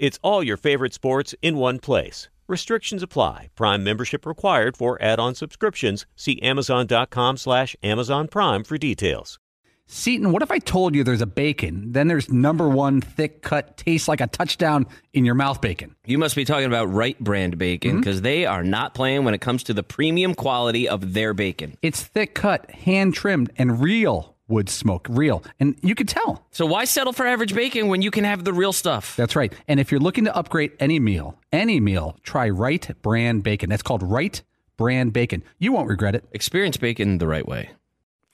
It's all your favorite sports in one place. Restrictions apply. Prime membership required for add-on subscriptions. See Amazon.com slash Amazon Prime for details. Seton, what if I told you there's a bacon, then there's number one thick cut, tastes like a touchdown in your mouth bacon? You must be talking about Wright Brand bacon because mm-hmm. they are not playing when it comes to the premium quality of their bacon. It's thick cut, hand trimmed, and real wood smoke, real. And you could tell. So why settle for average bacon when you can have the real stuff? That's right. And if you're looking to upgrade any meal, any meal, try Wright Brand Bacon. That's called Wright Brand Bacon. You won't regret it. Experience bacon the right way.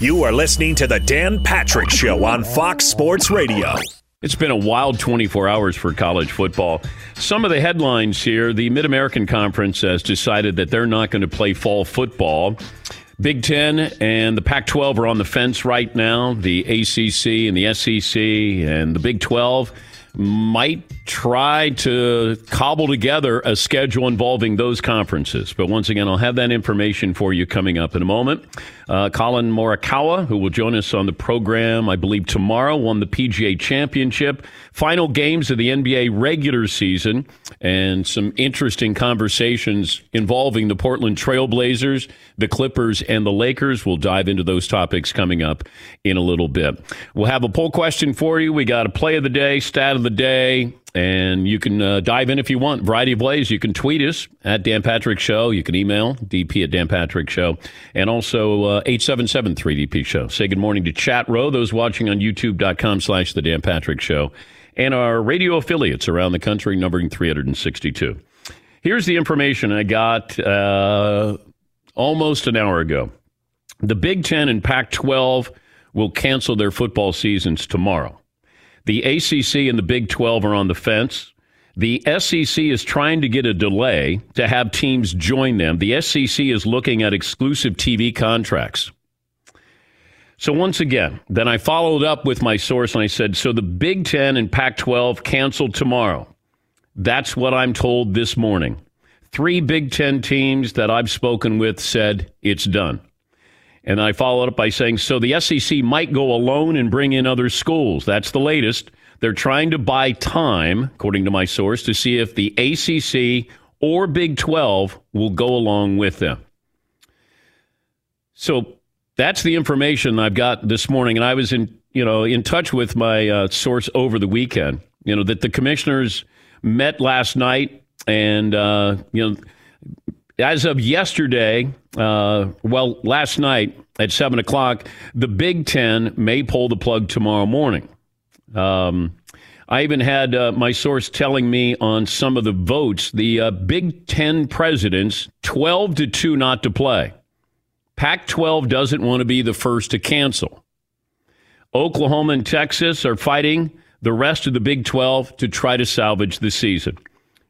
You are listening to The Dan Patrick Show on Fox Sports Radio. It's been a wild 24 hours for college football. Some of the headlines here the Mid American Conference has decided that they're not going to play fall football. Big Ten and the Pac 12 are on the fence right now. The ACC and the SEC and the Big 12 might try to cobble together a schedule involving those conferences. But once again, I'll have that information for you coming up in a moment. Uh, Collin Morikawa, who will join us on the program, I believe tomorrow, won the PGA Championship. Final games of the NBA regular season, and some interesting conversations involving the Portland Trailblazers, the Clippers, and the Lakers. We'll dive into those topics coming up in a little bit. We'll have a poll question for you. We got a play of the day, stat of the day, and you can uh, dive in if you want. Variety of ways. You can tweet us at Dan Patrick Show. You can email dp at Dan Patrick Show. And also uh, 877 3DP Show. Say good morning to Chat Row, those watching on youtube.com slash The Dan Patrick Show. And our radio affiliates around the country, numbering 362. Here's the information I got uh, almost an hour ago. The Big Ten and Pac 12 will cancel their football seasons tomorrow. The ACC and the Big 12 are on the fence. The SEC is trying to get a delay to have teams join them. The SEC is looking at exclusive TV contracts. So, once again, then I followed up with my source and I said, So the Big 10 and Pac 12 canceled tomorrow. That's what I'm told this morning. Three Big Ten teams that I've spoken with said it's done. And I followed up by saying, so the SEC might go alone and bring in other schools. That's the latest. They're trying to buy time, according to my source, to see if the ACC or Big 12 will go along with them. So that's the information I've got this morning. And I was in, you know, in touch with my uh, source over the weekend, you know, that the commissioners met last night and, uh, you know, as of yesterday, uh, well, last night at 7 o'clock, the Big Ten may pull the plug tomorrow morning. Um, I even had uh, my source telling me on some of the votes the uh, Big Ten presidents 12 to 2 not to play. Pac 12 doesn't want to be the first to cancel. Oklahoma and Texas are fighting the rest of the Big 12 to try to salvage the season.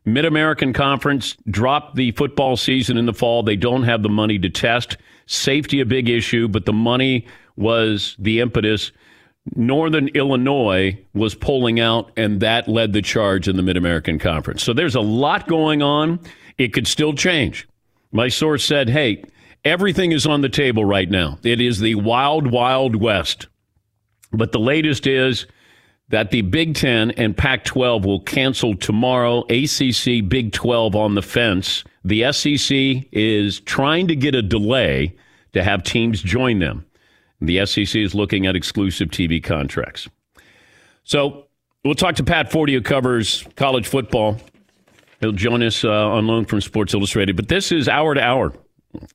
Mid American Conference dropped the football season in the fall. They don't have the money to test. Safety, a big issue, but the money was the impetus. Northern Illinois was pulling out, and that led the charge in the Mid American Conference. So there's a lot going on. It could still change. My source said, hey, everything is on the table right now. It is the wild, wild west. But the latest is that the Big Ten and Pac 12 will cancel tomorrow. ACC, Big 12 on the fence. The SEC is trying to get a delay to have teams join them. The SEC is looking at exclusive TV contracts. So We'll talk to Pat Forde, who covers college football. He'll join us uh, on loan from Sports Illustrated. But this is hour to hour.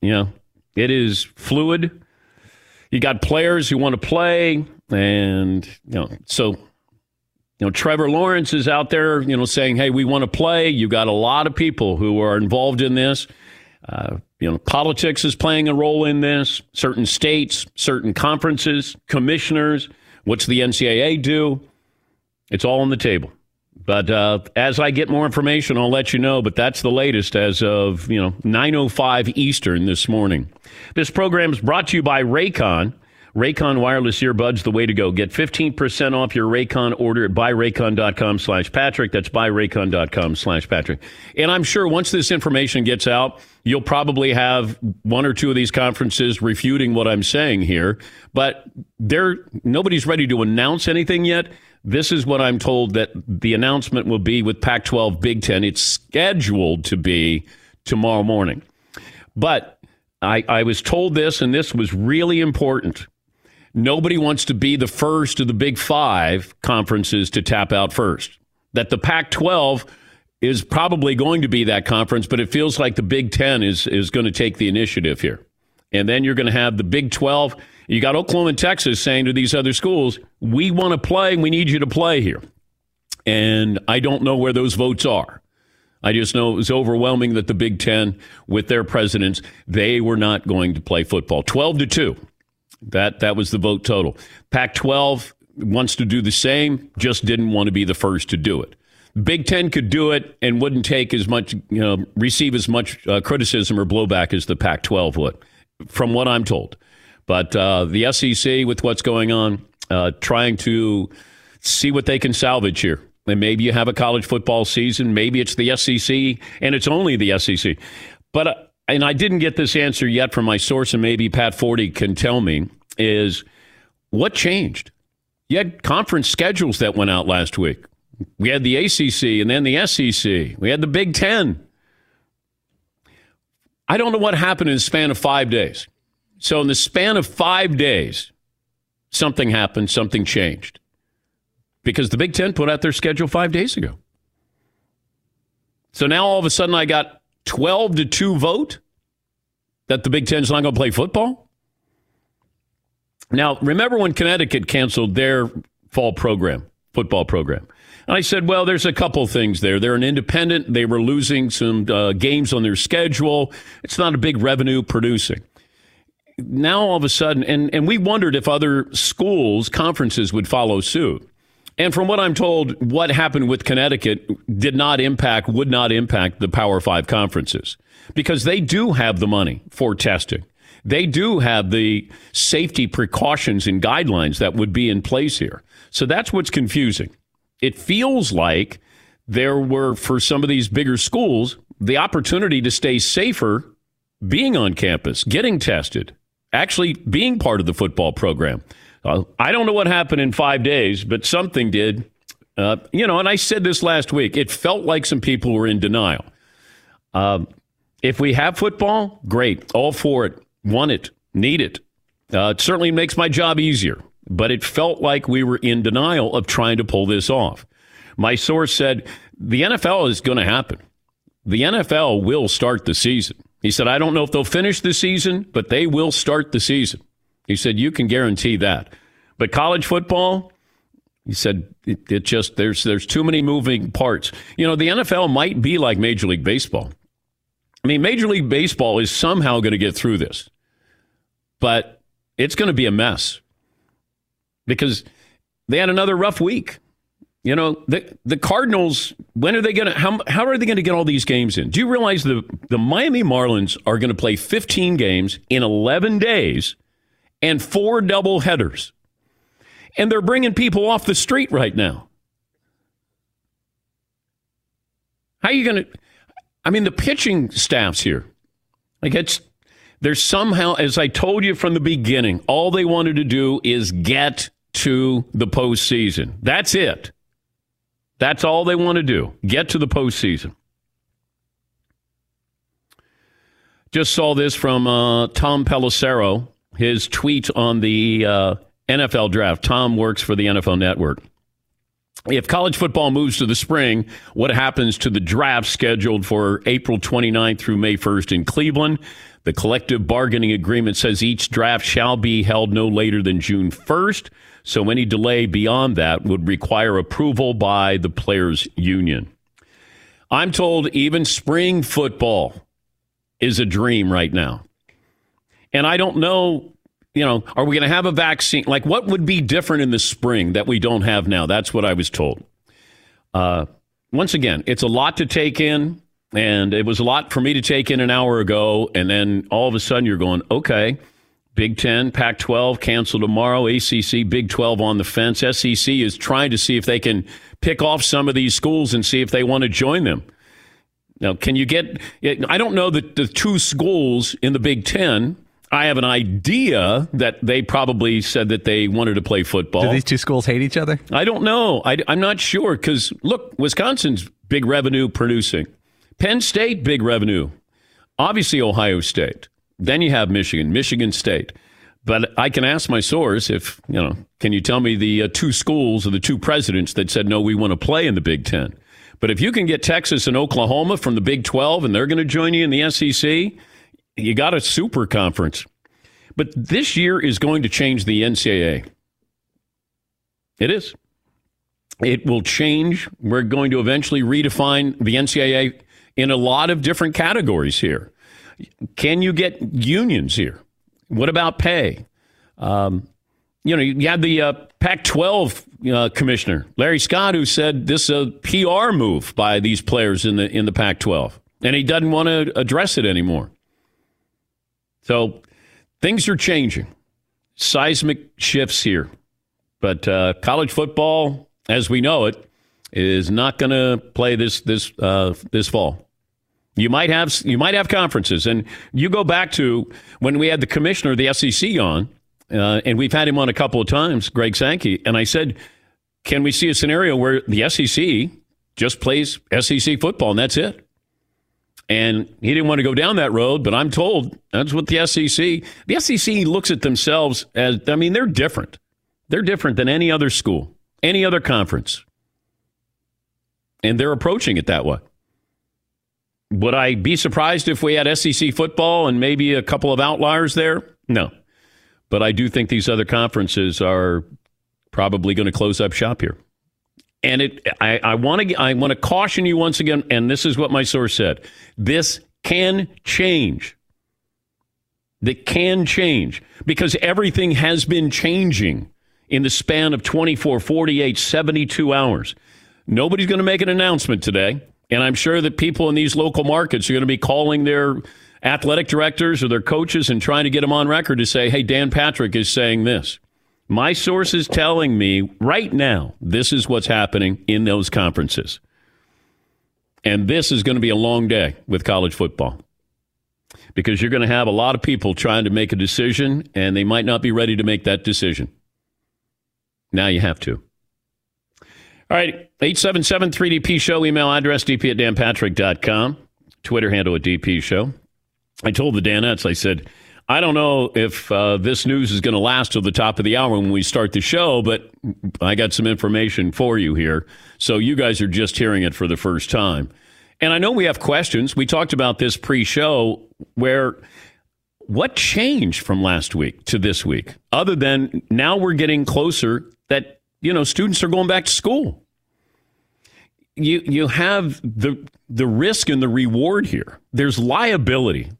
You know, it is fluid. You got players who want to play, and you know, so you know, Trevor Lawrence is out there, you know, saying, "Hey, we want to play." You got a lot of people who are involved in this. Uh, you know, politics is playing a role in this. Certain states, certain conferences, commissioners. What's the NCAA do? It's all on the table. But uh, as I get more information, I'll let you know. But that's the latest as of you know 9:05 Eastern this morning. This program is brought to you by Raycon. Raycon wireless earbuds, the way to go. Get 15% off your Raycon order at buyraycon.com slash Patrick. That's buyraycon.com slash Patrick. And I'm sure once this information gets out, you'll probably have one or two of these conferences refuting what I'm saying here. But there, nobody's ready to announce anything yet. This is what I'm told that the announcement will be with Pac 12 Big Ten. It's scheduled to be tomorrow morning. But I, I was told this, and this was really important. Nobody wants to be the first of the Big Five conferences to tap out first. That the Pac 12 is probably going to be that conference, but it feels like the Big Ten is, is going to take the initiative here. And then you're going to have the Big 12 you got Oklahoma and Texas saying to these other schools, we want to play, we need you to play here. And I don't know where those votes are. I just know it was overwhelming that the Big Ten, with their presidents, they were not going to play football. 12 to 2. That, that was the vote total. Pac 12 wants to do the same, just didn't want to be the first to do it. Big Ten could do it and wouldn't take as much, you know, receive as much uh, criticism or blowback as the Pac 12 would, from what I'm told. But uh, the SEC, with what's going on, uh, trying to see what they can salvage here. And maybe you have a college football season. Maybe it's the SEC, and it's only the SEC. But uh, and I didn't get this answer yet from my source, and maybe Pat Forde can tell me is what changed. You had conference schedules that went out last week. We had the ACC and then the SEC. We had the Big Ten. I don't know what happened in the span of five days. So, in the span of five days, something happened, something changed. Because the Big Ten put out their schedule five days ago. So now all of a sudden I got 12 to 2 vote that the Big Ten's not going to play football. Now, remember when Connecticut canceled their fall program, football program? And I said, well, there's a couple things there. They're an independent. They were losing some uh, games on their schedule. It's not a big revenue producing now all of a sudden, and, and we wondered if other schools, conferences would follow suit. And from what I'm told, what happened with Connecticut did not impact, would not impact the Power Five conferences because they do have the money for testing. They do have the safety precautions and guidelines that would be in place here. So that's what's confusing. It feels like there were, for some of these bigger schools, the opportunity to stay safer being on campus, getting tested, actually being part of the football program. Uh, I don't know what happened in five days, but something did. Uh, you know, and I said this last week. It felt like some people were in denial. Uh, if we have football, great. All for it. Want it. Need it. Uh, it certainly makes my job easier. But it felt like we were in denial of trying to pull this off. My source said the NFL is going to happen. The NFL will start the season. He said, I don't know if they'll finish the season, but they will start the season. He said, You can guarantee that. But college football, he said, it, it, just, there's, there's too many moving parts. You know, the NFL might be like Major League Baseball. I mean, Major League Baseball is somehow going to get through this, but it's going to be a mess because they had another rough week. You know, the the Cardinals, when are they going to how how are they going to get all these games in? Do you realize the the Miami Marlins are going to play 15 games in 11 days and four double headers. And they're bringing people off the street right now. How are you going to I mean the pitching staffs here. Like it's there's somehow as I told you from the beginning, all they wanted to do is get to the postseason. That's it. That's all they want to do get to the postseason. Just saw this from uh, Tom Pelissero, his tweet on the uh, NFL draft. Tom works for the NFL Network. if college football moves to the spring, what happens to the draft scheduled for April 29th through May 1st in Cleveland? The collective bargaining agreement says each draft shall be held no later than June 1st. So any delay beyond that would require approval by the players' union. I'm told even spring football is a dream right now. And I don't know, you know, are we going to have a vaccine? Like, what would be different in the spring that we don't have now? That's what I was told. Uh, once again, it's a lot to take in. And it was a lot for me to take in an hour ago. And then all of a sudden you're going, okay, Big 10, Pac 12 cancel tomorrow, ACC, Big 12 on the fence. SEC is trying to see if they can pick off some of these schools and see if they want to join them. Now, can you get, I don't know that the two schools in the Big 10 I have an idea that they probably said that they wanted to play football. Do these two schools hate each other? I don't know. I, am not sure because look, Wisconsin's big revenue producing. Penn State, big revenue. Obviously, Ohio State. Then you have Michigan, Michigan State. But I can ask my source if, you know, can you tell me the uh, two schools or the two presidents that said, no, we want to play in the Big Ten? But if you can get Texas and Oklahoma from the Big 12 and they're going to join you in the SEC, you got a super conference. But this year is going to change the NCAA. It is. It will change. We're going to eventually redefine the NCAA in a lot of different categories here. Can you get unions here? What about pay? Um, you know, you had the uh, Pac 12 uh, commissioner, Larry Scott, who said this is a PR move by these players in the, in the Pac 12, and he doesn't want to address it anymore. So things are changing, seismic shifts here. But uh, college football, as we know it, is not going to play this this uh, this fall. You might have you might have conferences, and you go back to when we had the commissioner of the SEC on, uh, and we've had him on a couple of times, Greg Sankey, and I said, can we see a scenario where the SEC just plays SEC football and that's it? And he didn't want to go down that road, but I'm told that's what the SEC. The SEC looks at themselves as I mean they're different. They're different than any other school, any other conference, and they're approaching it that way. Would I be surprised if we had SEC football and maybe a couple of outliers there? No. But I do think these other conferences are probably going to close up shop here. And it, I want to, I want to caution you once again. And this is what my source said: this can change. That can change because everything has been changing in the span of 24, 48, 72 hours. Nobody's going to make an announcement today. And I'm sure that people in these local markets are going to be calling their athletic directors or their coaches and trying to get them on record to say, hey, Dan Patrick is saying this. My source is telling me right now this is what's happening in those conferences. And this is going to be a long day with college football because you're going to have a lot of people trying to make a decision and they might not be ready to make that decision. Now you have to. All right, 877 3DP Show, email address dp at danpatrick.com, Twitter handle at DP Show. I told the Danettes, I said, I don't know if uh, this news is going to last till the top of the hour when we start the show, but I got some information for you here. So you guys are just hearing it for the first time. And I know we have questions. We talked about this pre show where what changed from last week to this week, other than now we're getting closer that you know, students are going back to school. You you have the the risk and the reward here. There's liability.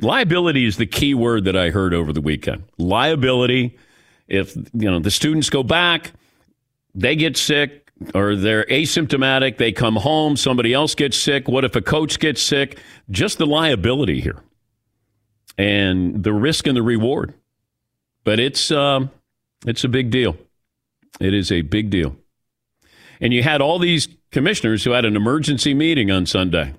Liability is the key word that I heard over the weekend. Liability. If you know the students go back, they get sick or they're asymptomatic, they come home, somebody else gets sick. What if a coach gets sick? Just the liability here, and the risk and the reward. But it's um, it's a big deal. It is a big deal. And you had all these commissioners who had an emergency meeting on Sunday.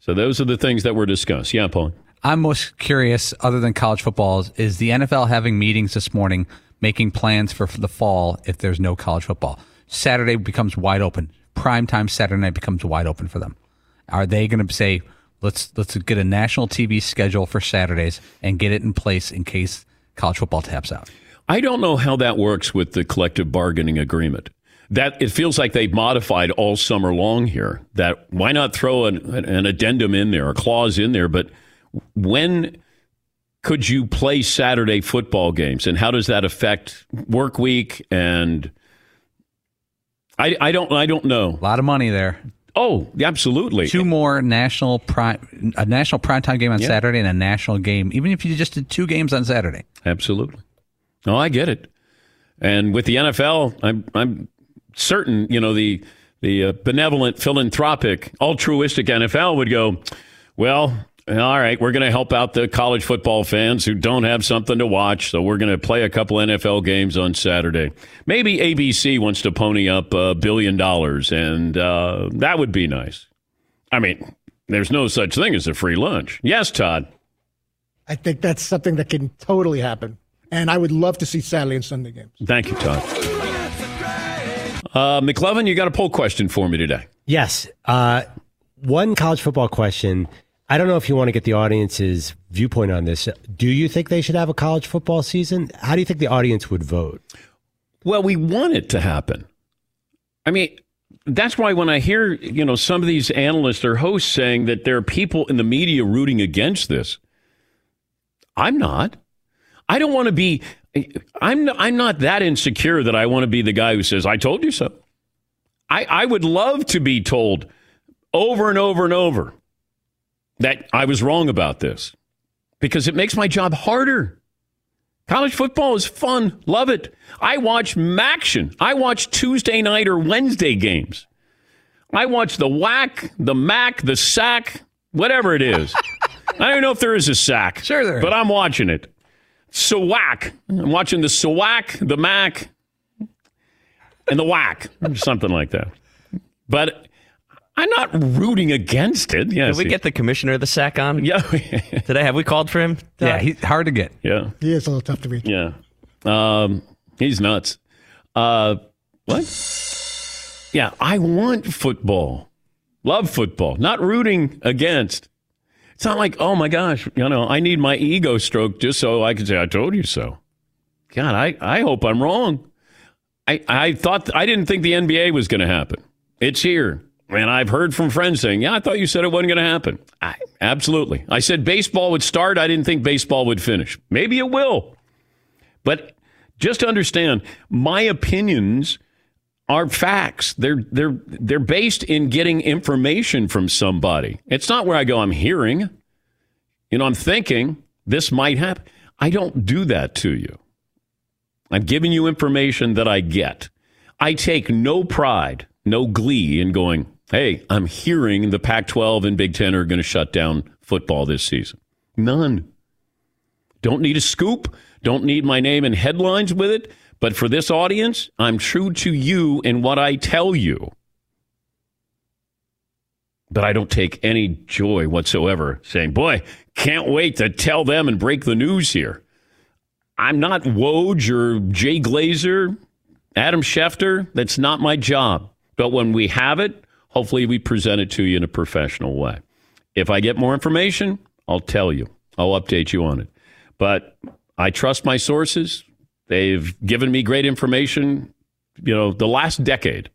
So those are the things that were discussed. Yeah, Paul. I'm most curious, other than college football, is the NFL having meetings this morning, making plans for the fall if there's no college football. Saturday becomes wide open. Prime time Saturday night becomes wide open for them. Are they going to say, let's let's get a national TV schedule for Saturdays and get it in place in case college football taps out? I don't know how that works with the collective bargaining agreement. That it feels like they've modified all summer long here. That why not throw an, an addendum in there, a clause in there? But when could you play Saturday football games, and how does that affect work week? And I, I don't, I don't know. A lot of money there. Oh, absolutely. Two more national prime, a national primetime game on Yeah. Saturday and a national game. Even if you just did two games on Saturday. Absolutely. No, I get it. And with the NFL, I'm I'm certain you know the the uh, benevolent, philanthropic, altruistic NFL would go, well, all right, we're going to help out the college football fans who don't have something to watch, so we're going to play a couple NFL games on Saturday. Maybe ABC wants to pony up a billion dollars, and uh, that would be nice. I mean, there's no such thing as a free lunch. Yes, Todd. I think that's something that can totally happen. And I would love to see Saturday and Sunday games. Thank you, Todd. Uh, McLovin, you got a poll question for me today. Yes. Uh, one college football question. I don't know if you want to get the audience's viewpoint on this. Do you think they should have a college football season? How do you think the audience would vote? Well, we want it to happen. I mean, that's why when I hear, you know, some of these analysts or hosts saying that there are people in the media rooting against this, I'm not. I don't want to be I'm I'm not that insecure that I want to be the guy who says I told you so. I I would love to be told over and over and over that I was wrong about this because it makes my job harder. College football is fun. Love it. I watch Maction. I watch Tuesday night or Wednesday games. I watch the whack, the mac, the sack, whatever it is. I don't even know if there is a sack. Sure there is. But I'm watching it. Sawack. I'm watching the Sawack, the mac, and the whack. Something like that. But I'm not rooting against it. Yes. Did we get the commissioner of the SAC on Yeah. today? Have we called for him? Yeah, he's hard to get. yeah. He is a little tough to reach. Yeah. Um, he's nuts. Uh, what? Yeah, I want football. Love football. Not rooting against. It's not like, oh my gosh, you know, I need my ego stroke just so I can say, I told you so. God, I, I hope I'm wrong. I, I thought, I didn't think the NBA was going to happen. It's here. And I've heard from friends saying, yeah, I thought you said it wasn't going to happen. I, absolutely. I said baseball would start. I didn't think baseball would finish. Maybe it will. But just understand, my opinions are facts. They're they're they're based in getting information from somebody. It's not where I go. I'm hearing, you know, I'm thinking this might happen. I don't do that to you. I'm giving you information that I get. I take no pride, no glee in going. Hey, I'm hearing the Pac-12 and Big Ten are going to shut down football this season. None. Don't need a scoop. Don't need my name in headlines with it. But for this audience, I'm true to you in what I tell you. But I don't take any joy whatsoever saying, boy, can't wait to tell them and break the news here. I'm not Woj or Jay Glazer, Adam Schefter. That's not my job. But when we have it, hopefully we present it to you in a professional way. If I get more information, I'll tell you. I'll update you on it. But I trust my sources. They've given me great information, you know, the last decade.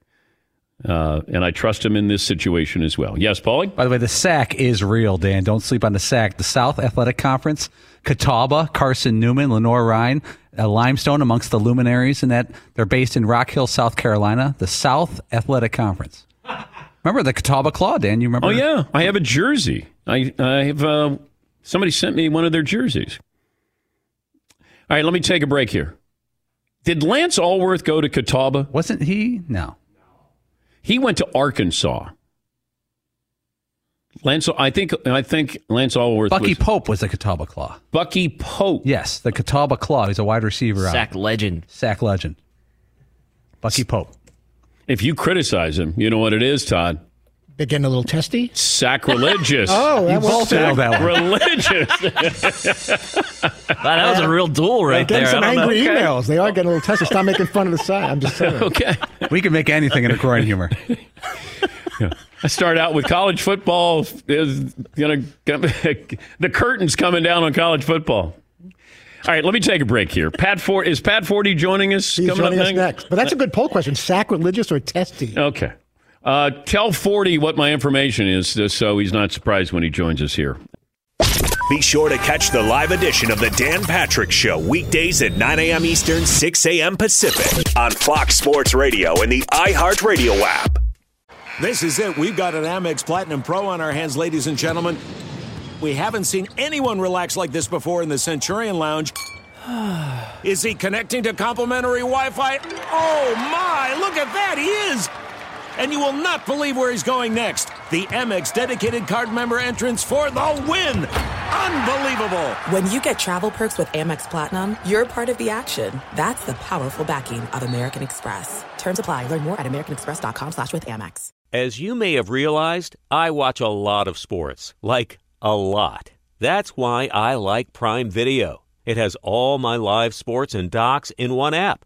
Uh, and I trust them in this situation as well. Yes, Paulie? By the way, the sack is real, Dan. Don't sleep on the sack. The South Atlantic Conference, Catawba, Carson Newman, Lenoir-Rhyne, uh, Limestone amongst the luminaries, and that they're based in Rock Hill, South Carolina. The South Atlantic Conference. Remember the Catawba Claw, Dan? You remember? Oh, yeah. I have a jersey. I, I have, uh, somebody sent me one of their jerseys. All right, let me take a break here. Did Lance Alworth go to Catawba? Wasn't he? No. He went to Arkansas. Lance, I think, I think Lance Alworth. Bucky was, Pope was the Catawba Claw. Bucky Pope. Yes, the Catawba Claw. He's a wide receiver. out. Legend. Sack legend. Bucky Pope. If you criticize him, you know what it is, Todd. They're getting a little testy. Sacrilegious. Oh, that was both nailed that one. Religious. Wow, that was a real duel right getting there. some I don't know. angry emails. They are getting a little testy. Stop making fun of the side. I'm just saying. okay. We can make anything in a groin humor. I start out with college football. Is gonna the curtains coming down on college football. All right, let me take a break here. Pat Ford is Pat Forde joining us He's coming joining up us next. But that's a good poll question: sacrilegious or testy? Okay. Uh, tell Forde what my information is, so he's not surprised when he joins us here. Be sure to catch the live edition of the Dan Patrick Show weekdays at 9 a.m. Eastern, 6 a.m. Pacific on Fox Sports Radio and the iHeartRadio app. This is it. We've got an Amex Platinum Pro on our hands, ladies and gentlemen. We haven't seen anyone relax like this before in the Centurion Lounge. Is he connecting to complimentary Wi Fi? Oh my, look at that! He is! And you will not believe where he's going next. The Amex dedicated card member entrance for the win! Unbelievable! When you get travel perks with Amex Platinum, you're part of the action. That's the powerful backing of American Express. Terms apply. Learn more at americanexpress.com slash with Amex. As you may have realized, I watch a lot of sports. Like, a lot. That's why I like Prime Video. It has all my live sports and docs in one app.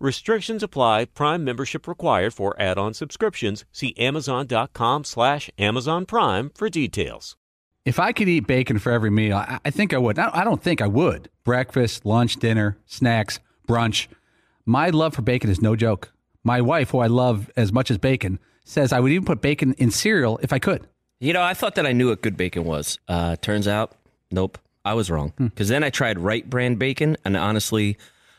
Restrictions apply. Prime membership required for add-on subscriptions. See Amazon.com slash Amazon Prime for details. If I could eat bacon for every meal, I, I think I would. I, I don't think I would. Breakfast, lunch, dinner, snacks, brunch. My love for bacon is no joke. My wife, who I love as much as bacon, says I would even put bacon in cereal if I could. You know, I thought that I knew what good bacon was. Uh, turns out, nope, I was wrong. Because then I tried Wright brand bacon, and honestly,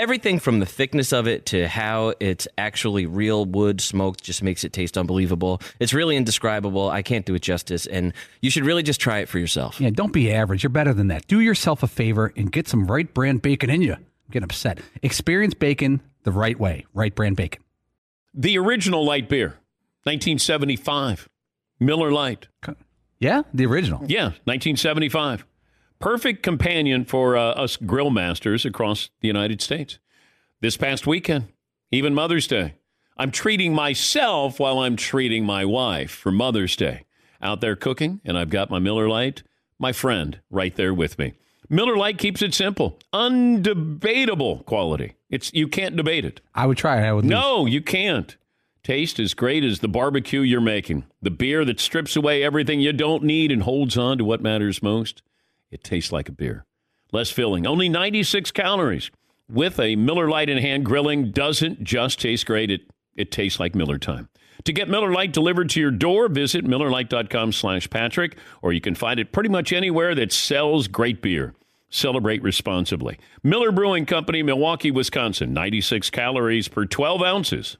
Everything from the thickness of it to how it's actually real wood smoked just makes it taste unbelievable. It's really indescribable. I can't do it justice, and you should really just try it for yourself. Yeah, don't be average. You're better than that. Do yourself a favor and get some Wright brand bacon in you. I'm getting upset. Experience bacon the right way. Wright brand bacon. The original light beer, 1975, Miller Lite. Yeah, the original. Yeah, 1975. Perfect companion for uh, us grill masters across the United States. This past weekend, even Mother's Day, I'm treating myself while I'm treating my wife for Mother's Day. Out there cooking, and I've got my Miller Lite, my friend, right there with me. Miller Lite keeps it simple, undebatable quality. It's you can't debate it. I would try it. I would lose. No, you can't. Taste as great as the barbecue you're making. The beer that strips away everything you don't need and holds on to what matters most. It tastes like a beer. Less filling, only 96 calories. With a Miller Lite in hand, grilling doesn't just taste great, it, it tastes like Miller time. To get Miller Lite delivered to your door, visit MillerLite.com slash Patrick, or you can find it pretty much anywhere that sells great beer. Celebrate responsibly. Miller Brewing Company, Milwaukee, Wisconsin. 96 calories per 12 ounces.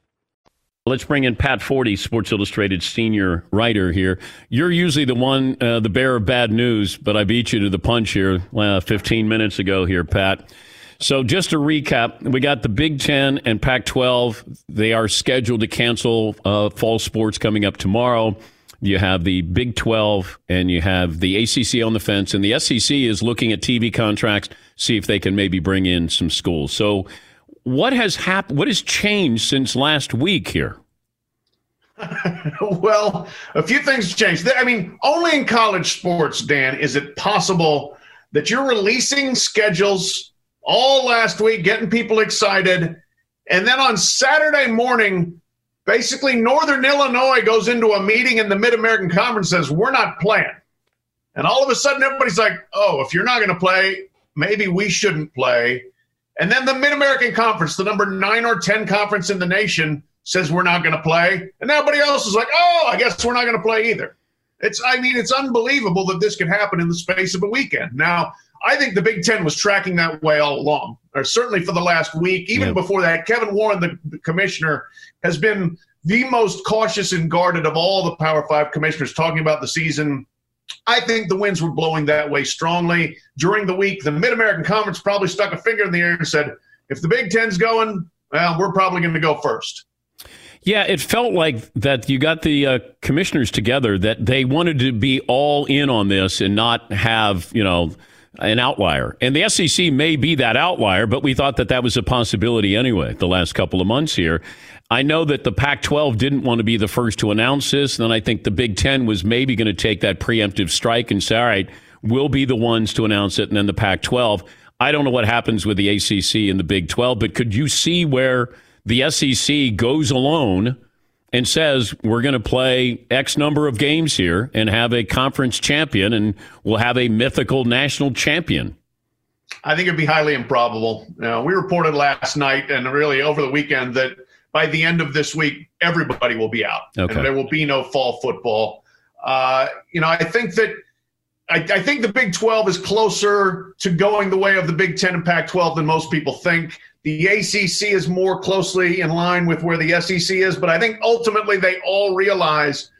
Let's bring in Pat Forde, Sports Illustrated senior writer here. You're usually the one, uh, the bearer of bad news, but I beat you to the punch here uh, 15 minutes ago here, Pat. So just to recap, we got the Big Ten and Pac 12. They are scheduled to cancel uh, fall sports coming up tomorrow. You have the Big 12 and you have the ACC on the fence, and the SEC is looking at TV contracts, see if they can maybe bring in some schools. So, what has happened? What has changed since last week here? well, a few things changed. I mean, only in college sports, Dan, is it possible that you're releasing schedules all last week, getting people excited, and then on Saturday morning, basically Northern Illinois goes into a meeting in the Mid American Conference says, We're not playing. And all of a sudden, everybody's like, Oh, if you're not going to play, maybe we shouldn't play. And then the Mid American Conference, the number nine or 10 conference in the nation, says we're not going to play. And everybody else is like, oh, I guess we're not going to play either. It's, I mean, it's unbelievable that this could happen in the space of a weekend. Now, I think the Big Ten was tracking that way all along, or certainly for the last week. Even Yeah. before that, Kevin Warren, the, the commissioner, has been the most cautious and guarded of all the Power Five commissioners talking about the season. I think the winds were blowing that way strongly during the week. The Mid American Conference probably stuck a finger in the air and said, if the Big Ten's going, well, we're probably going to go first. Yeah, it felt like that you got the uh, commissioners together that they wanted to be all in on this and not have, you know, an outlier. And the SEC may be that outlier, but we thought that that was a possibility anyway the last couple of months here. I know that the Pac 12 didn't want to be the first to announce this. And then I think the Big Ten was maybe going to take that preemptive strike and say, all right, we'll be the ones to announce it. And then the Pac 12. I don't know what happens with the ACC and the Big 12, but could you see where the SEC goes alone and says, we're going to play X number of games here and have a conference champion and we'll have a mythical national champion? I think it'd be highly improbable. You know, we reported last night and really over the weekend that by the end of this week, everybody will be out Okay. and there will be no fall football. Uh, you know, I think that I, I think the Big 12 is closer to going the way of the Big 10 and Pac 12 than most people think. The ACC is more closely in line with where the SEC is, but I think ultimately they all realize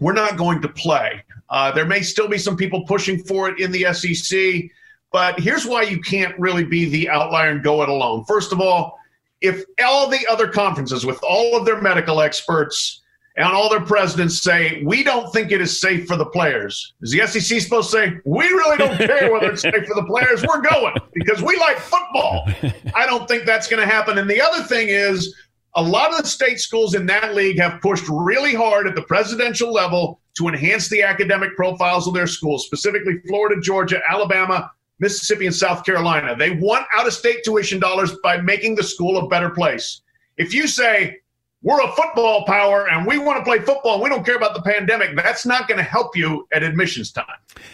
we're not going to play. Uh, there may still be some people pushing for it in the SEC, but here's why you can't really be the outlier and go it alone. First of all, if all the other conferences, with all of their medical experts and all their presidents say, we don't think it is safe for the players, is the SEC supposed to say, we really don't care whether it's safe for the players? We're going because we like football. I don't think that's going to happen. And the other thing is, a lot of the state schools in that league have pushed really hard at the presidential level to enhance the academic profiles of their schools, specifically Florida, Georgia, Alabama, Mississippi, and South Carolina. They want out of state tuition dollars by making the school a better place. If you say, we're a football power and we want to play football and we don't care about the pandemic, that's not going to help you at admissions time.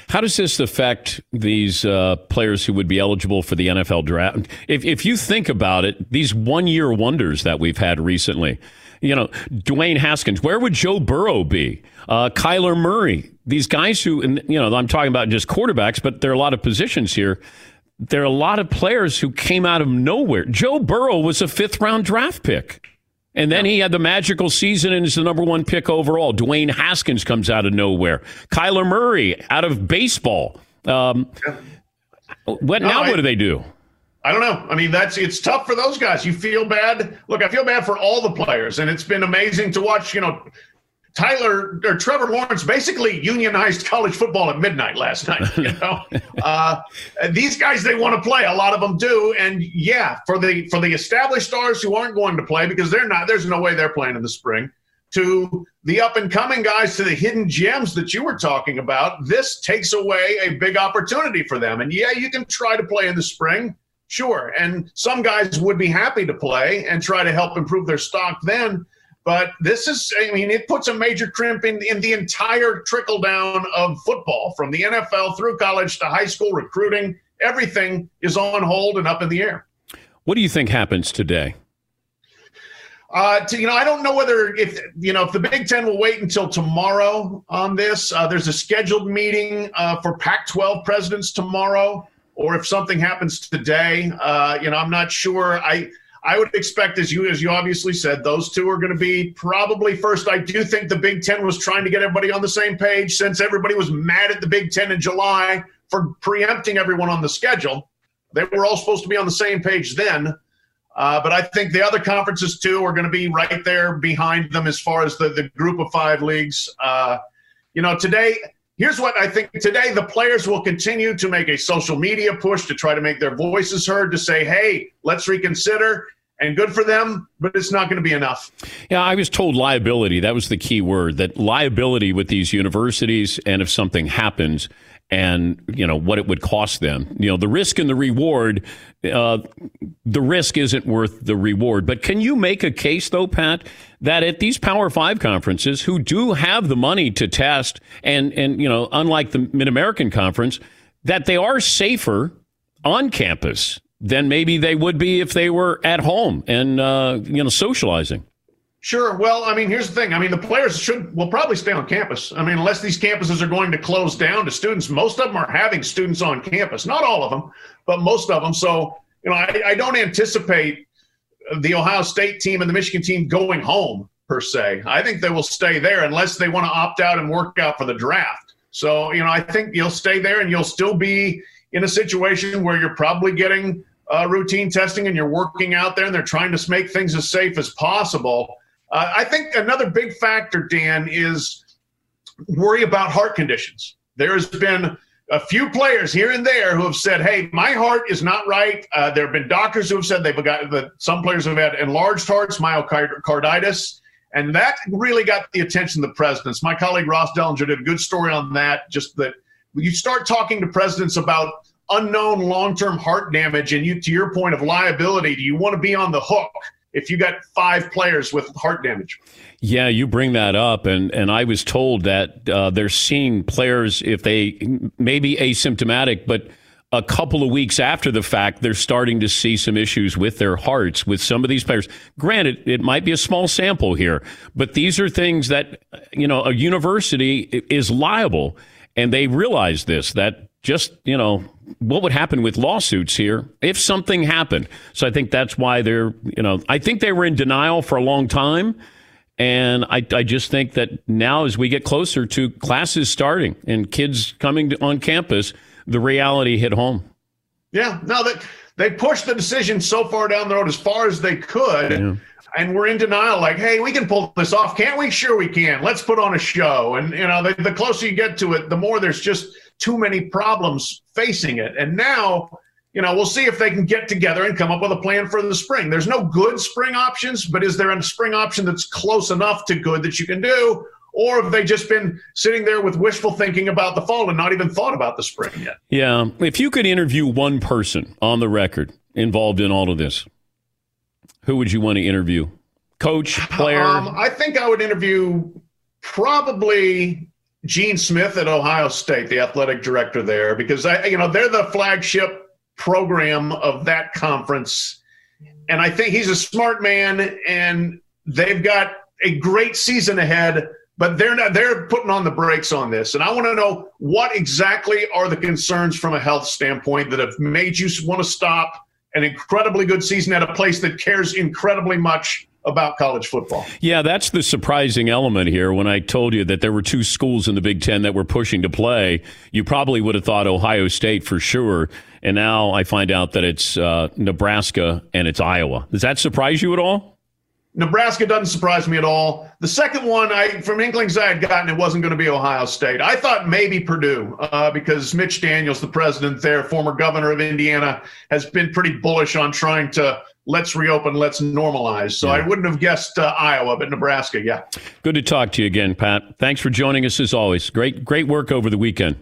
How does this affect these uh, players who would be eligible for the NFL draft? If, if you think about it, these one year wonders that we've had recently, you know, Dwayne Haskins, where would Joe Burrow be? Uh, Kyler Murray, these guys who, and, you know, I'm talking about just quarterbacks, but there are a lot of positions here. There are a lot of players who came out of nowhere. Joe Burrow was a fifth round draft pick. And then he had the magical season and is the number one pick overall. Dwayne Haskins comes out of nowhere. Kyler Murray out of baseball. Um, what No, now? I- what do they do? I don't know. I mean, that's it's tough for those guys. You feel bad. Look, I feel bad for all the players, and it's been amazing to watch. You know, Tyler or Trevor Lawrence basically unionized college football at midnight last night. You know, uh, these guys they want to play. A lot of them do, and yeah, for the for the established stars who aren't going to play because they're not. There's no way they're playing in the spring. To the up and coming guys, to the hidden gems that you were talking about, this takes away a big opportunity for them. And yeah, you can try to play in the spring. Sure. And some guys would be happy to play and try to help improve their stock then. But this is, I mean, it puts a major crimp in, in the entire trickle down of football from the NFL through college to high school recruiting. Everything is on hold and up in the air. What do you think happens today? Uh, to, you know, I don't know whether if you know if the Big Ten will wait until tomorrow on this. Uh, there's a scheduled meeting uh, for Pac-12 presidents tomorrow, or if something happens today. Uh, you know, I'm not sure. I I would expect, as you as you obviously said, those two are going to be probably first. I do think the Big Ten was trying to get everybody on the same page since everybody was mad at the Big Ten in July for preempting everyone on the schedule. They were all supposed to be on the same page then. Uh, but I think the other conferences too are going to be right there behind them as far as the, the group of five leagues. Uh, you know, today, here's what I think today the players will continue to make a social media push to try to make their voices heard to say, hey, let's reconsider. And good for them, but it's not going to be enough. Yeah, I was told liability. That was the key word. That liability with these universities, and if something happens, and you know what it would cost them. You know the risk and the reward. Uh, the risk isn't worth the reward. But can you make a case, though, Pat, that at these Power Five conferences, who do have the money to test, and and you know, unlike the Mid American Conference, that they are safer on campus than maybe they would be if they were at home and uh, you know socializing. Sure. Well, I mean, here's the thing. I mean, the players should will probably stay on campus. I mean, unless these campuses are going to close down to students, most of them are having students on campus. Not all of them, but most of them. So, you know, I, I don't anticipate the Ohio State team and the Michigan team going home per se. I think they will stay there unless they want to opt out and work out for the draft. So, you know, I think you'll stay there and you'll still be in a situation where you're probably getting uh, routine testing and you're working out there and they're trying to make things as safe as possible. Uh, I think another big factor, Dan, is worry about heart conditions. There has been a few players here and there who have said, "Hey, my heart is not right." Uh, there have been doctors who have said they've got that some players have had enlarged hearts, myocarditis, and that really got the attention of the presidents. My colleague Ross Dellenger did a good story on that. Just that when you start talking to presidents about unknown long-term heart damage, and you, to your point of liability, do you want to be on the hook if you got five players with heart damage? Yeah, you bring that up, and, and I was told that uh, they're seeing players if they may be asymptomatic, but a couple of weeks after the fact, they're starting to see some issues with their hearts with some of these players. Granted, it might be a small sample here, but these are things that you know a university is liable, and they realize this that just you know what would happen with lawsuits here if something happened. So I think that's why they're you know I think they were in denial for a long time. And I, I just think that now, as we get closer to classes starting and kids coming to, on campus, the reality hit home. Yeah, no, that they pushed the decision so far down the road as far as they could. Yeah. And we're in denial, like, hey, we can pull this off, can't we? Sure, we can. Let's put on a show. And you know, the, the closer you get to it, the more there's just too many problems facing it. And now you know, we'll see if they can get together and come up with a plan for the spring. There's no good spring options, but is there a spring option that's close enough to good that you can do? Or have they just been sitting there with wishful thinking about the fall and not even thought about the spring yet? Yeah. If you could interview one person on the record involved in all of this, who would you want to interview? Coach, player? Um, I think I would interview probably Gene Smith at Ohio State, the athletic director there, because I, you know, they're the flagship program of that conference. And I think he's a smart man, and they've got a great season ahead. But they're not. They're putting on the brakes on this, and I want to know what exactly are the concerns from a health standpoint that have made you want to stop an incredibly good season at a place that cares incredibly much about college football. Yeah, that's the surprising element here. When I told you that there were two schools in the Big Ten that were pushing to play, you probably would have thought Ohio State for sure. And now I find out that it's uh, Nebraska and it's Iowa. Does that surprise you at all? Nebraska doesn't surprise me at all. The second one, I from inklings I had gotten, it wasn't going to be Ohio State. I thought maybe Purdue uh, because Mitch Daniels, the president there, former governor of Indiana, has been pretty bullish on trying to let's reopen, let's normalize. So yeah. I wouldn't have guessed uh, Iowa, but Nebraska, yeah. Good to talk to you again, Pat. Thanks for joining us as always. Great, great work over the weekend.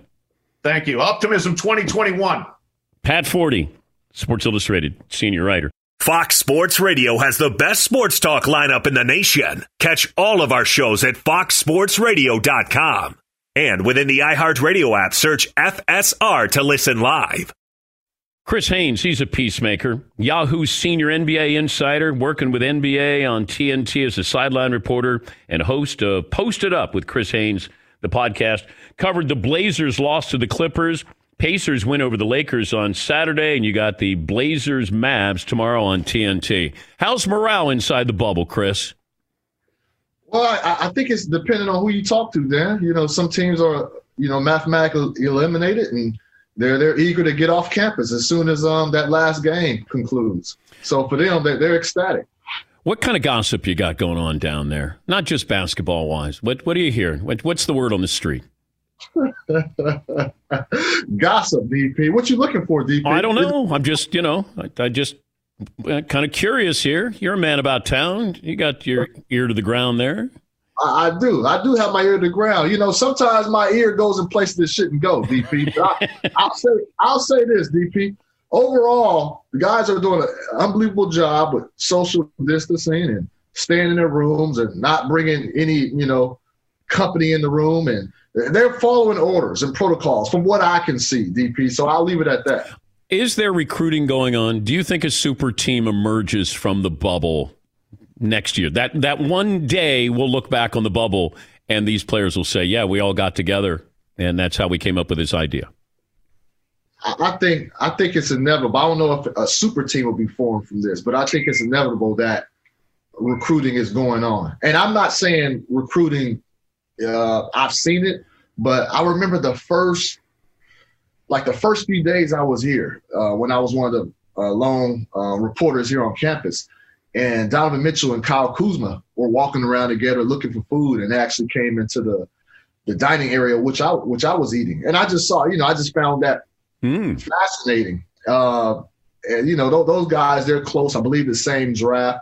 Thank you. Optimism 2021. Pat Forde, Sports Illustrated senior writer. Fox Sports Radio has the best sports talk lineup in the nation. Catch all of our shows at foxsportsradio.com. And within the iHeartRadio app, search FSR to listen live. Chris Haynes, he's a peacemaker. Yahoo's senior NBA insider, working with NBA on TNT as a sideline reporter and host of Posted Up with Chris Haynes, the podcast. Covered the Blazers' loss to the Clippers Pacers win over the Lakers on Saturday, and you got the Blazers Mavs tomorrow on TNT. How's morale inside the bubble, Chris? Well, I, I think it's depending on who you talk to, Dan. You know, some teams are, you know, mathematically eliminated and they're they're eager to get off campus as soon as um that last game concludes. So for them, they're, they're ecstatic. What kind of gossip you got going on down there? Not just basketball wise. What what are you hearing? What, what's the word on the street? Gossip, DP. What you looking for, DP? I don't know. I'm just, you know, I, I just uh, kind of curious here. You're a man about town. You got your ear to the ground there. I, I, do. I do have my ear to the ground. You know, sometimes my ear goes in places it shouldn't go, DP. I, will say, I'll say this, DP. Overall, the guys are doing an unbelievable job with social distancing and staying in their rooms and not bringing any, you know, company in the room and they're following orders and protocols from what I can see, DP. So I'll leave it at that. Is there recruiting going on? Do you think a super team emerges from the bubble next year? That that one day we'll look back on the bubble and these players will say, "Yeah, we all got together and that's how we came up with this idea." I think I think it's inevitable. I don't know if a super team will be formed from this, but I think it's inevitable that recruiting is going on. And I'm not saying recruiting uh, I've seen it, but I remember the first, like the first few days I was here uh, when I was one of the uh, lone uh, reporters here on campus. And Donovan Mitchell and Kyle Kuzma were walking around together looking for food, and they actually came into the the dining area which I which I was eating, and I just saw, you know, I just found that Mm. fascinating. Uh, and you know, those, those guys, they're close. I believe the same draft,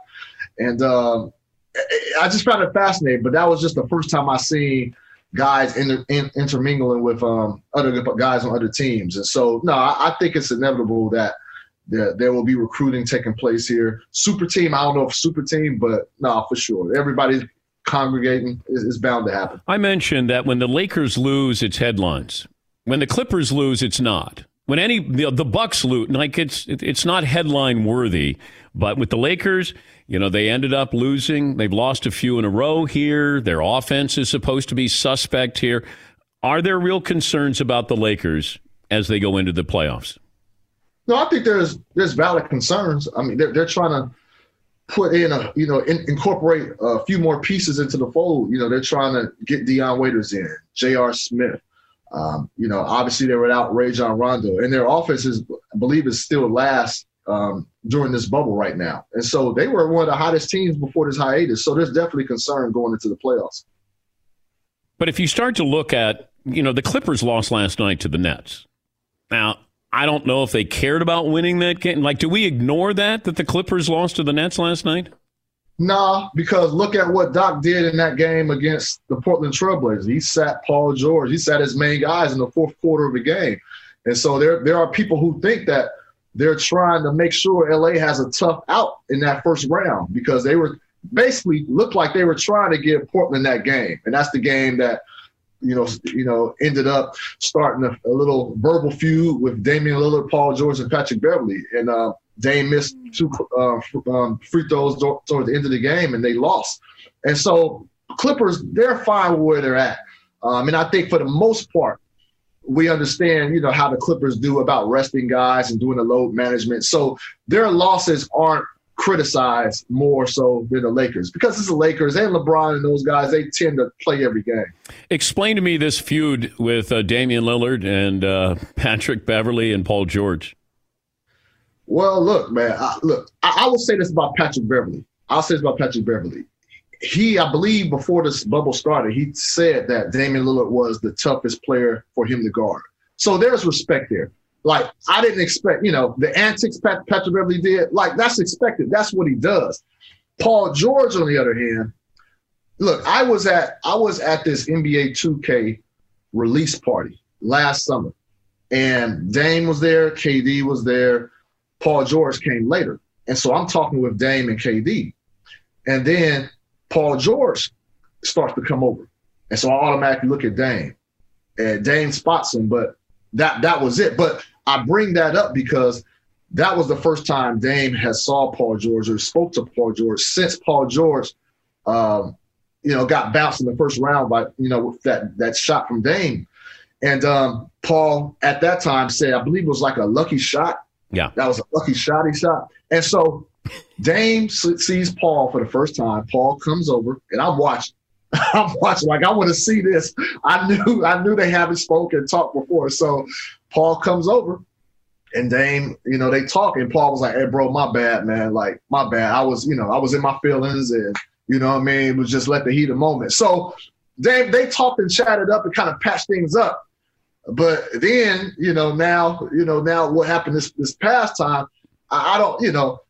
and um, I- I just found it fascinating. But that was just the first time I seen guys inter, in, intermingling with um, other guys on other teams. And so, no, I, I think it's inevitable that there, there will be recruiting taking place here. Super team, I don't know if super team, but no, for sure, everybody's congregating is, is bound to happen. I mentioned that when the Lakers lose, it's headlines. When the Clippers lose, it's not. When any the, the Bucks lose, like it's it's not headline worthy. But with the Lakers, you know, they ended up losing. They've lost a few in a row here. Their offense is supposed to be suspect here. Are there real concerns about the Lakers as they go into the playoffs? No, I think there's there's valid concerns. I mean, they're they're trying to put in a you know in, incorporate a few more pieces into the fold. You know, they're trying to get Dion Waiters in, J.R. Smith. Um, you know, obviously they were without Rajon Rondo, and their offense is, I believe, is still last um, during this bubble right now. And so they were one of the hottest teams before this hiatus. So there's definitely concern going into the playoffs. But if you start to look at, you know, the Clippers lost last night to the Nets. Now, I don't know if they cared about winning that game. Like, do we ignore that, that the Clippers lost to the Nets last night? Nah, because look at what Doc did in that game against the Portland Trailblazers. He sat Paul George. He sat his main guys in the fourth quarter of the game. And so there, there are people who think that they're trying to make sure LA has a tough out in that first round because they were basically looked like they were trying to give Portland that game. And that's the game that, you know, you know, ended up starting a, a little verbal feud with Damian Lillard, Paul George, and Patrick Beverley. And uh, Dame missed two uh, um, free throws towards the end of the game, and they lost. And so Clippers, they're fine where they're at. Um, and I think for the most part, we understand, you know, how the Clippers do about resting guys and doing the load management. So their losses aren't criticized more so than the Lakers because it's the Lakers and LeBron and those guys. They tend to play every game. Explain to me this feud with uh, Damian Lillard and uh, Patrick Beverley and Paul George. Well, look, man. I, look, I, I will say this about Patrick Beverley. I'll say this about Patrick Beverley. He, I believe, before this bubble started, he said that Damian Lillard was the toughest player for him to guard. So there's respect there. Like I didn't expect, you know, the antics Pat, Patrick Beverley did. Like that's expected. That's what he does. Paul George, on the other hand, look, I was at I was at this NBA 2K release party last summer, and Dame was there, KD was there, Paul George came later, and so I'm talking with Dame and KD, and then Paul George starts to come over, and so I automatically look at Dame, and Dame spots him, but that that was it. But I bring that up because that was the first time Dame has saw Paul George or spoke to Paul George since Paul George, um, you know, got bounced in the first round by you know with that that shot from Dame, and um, Paul at that time said I believe it was like a lucky shot. Yeah, that was a lucky shot he shot, and so Dame sees Paul for the first time. Paul comes over, and I'm watching. I'm watching like I want to see this. I knew I knew they haven't spoken talked before. So Paul comes over and Dame, you know, they talk and Paul was like, Hey bro, my bad, man. Like, my bad. I was, you know, I was in my feelings and you know what I mean? It was just let the heat of moment. So Dame, they talked and chatted up and kind of patched things up. But then, you know, now, you know, now what happened this this past time, I, I don't, you know,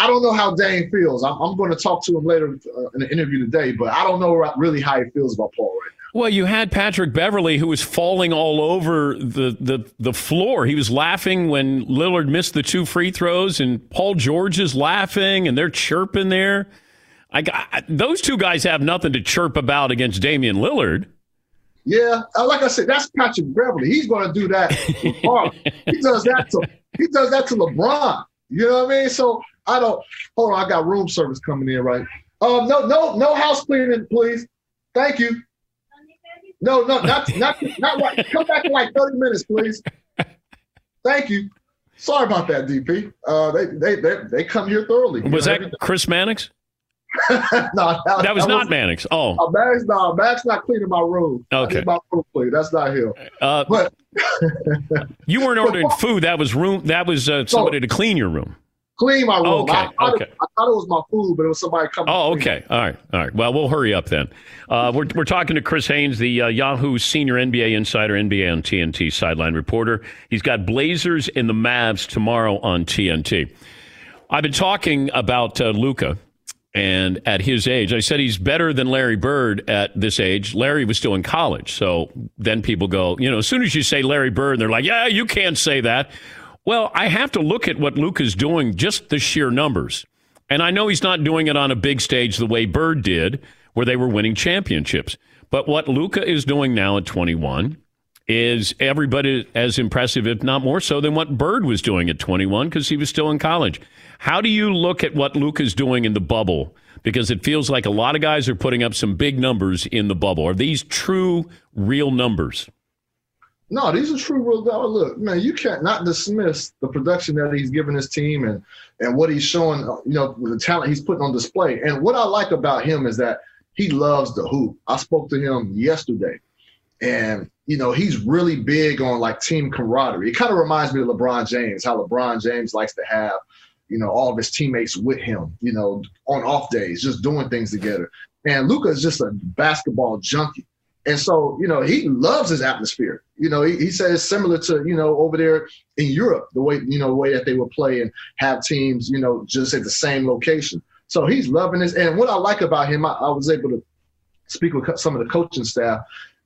I don't know how Dame feels. I'm, I'm going to talk to him later uh, in an interview today, but I don't know really how he feels about Paul right now. Well, you had Patrick Beverley who was falling all over the, the, the floor. He was laughing when Lillard missed the two free throws, and Paul George is laughing, and they're chirping there. I got, those two guys have nothing to chirp about against Damian Lillard. Yeah, uh, like I said, that's Patrick Beverly. He's going to do that. he does that to he does that to LeBron. You know what I mean? So I don't. Hold on, I got room service coming in, right? Um, no, no, no house cleaning, please. Thank you. No, no, not not not right. Come back in like thirty minutes, please. Thank you. Sorry about that, DP. Uh, they they they, they come here thoroughly. Was that Chris Mannix? no, that, that, was that not Mannix. Oh, uh, Mannix, no, Mannix not cleaning my room. Okay, my room clean. That's not him. Uh, but you weren't ordering food. That was room. That was uh, somebody so, to clean your room. clean my room. Okay, I, thought okay. It, I thought it was my food, but it was somebody coming. Oh, okay. All right. All right. Well, we'll hurry up then. Uh, we're, we're talking to Chris Haynes, the uh, Yahoo senior NBA insider, NBA on TNT sideline reporter. He's got Blazers and the Mavs tomorrow on TNT. I've been talking about uh, Luka, and at his age, I said he's better than Larry Bird at this age. Larry was still in college, so then people go, you know, as soon as you say Larry Bird, they're like, yeah, you can't say that. Well, I have to look at what Luka's doing, just the sheer numbers. And I know he's not doing it on a big stage the way Bird did, where they were winning championships. But what Luka is doing now at 21 is everybody as impressive, if not more so, than what Bird was doing at 21 because he was still in college. How do you look at what Luka's doing in the bubble? Because it feels like a lot of guys are putting up some big numbers in the bubble. Are these true, real numbers? No, these are true real dollars. Look, man, you can't not dismiss the production that he's giving his team and and what he's showing. uh, You know, the talent he's putting on display. And what I like about him is that he loves the hoop. I spoke to him yesterday, and you know he's really big on like team camaraderie. It kind of reminds me of LeBron James. How LeBron James likes to have you know all of his teammates with him. You know, on off days, just doing things together. And Luka is just a basketball junkie. And so, you know, he loves his atmosphere. You know, he, he says similar to, you know, over there in Europe, the way, you know, the way that they would play and have teams, you know, just at the same location. So he's loving this. And what I like about him, I, I was able to speak with some of the coaching staff,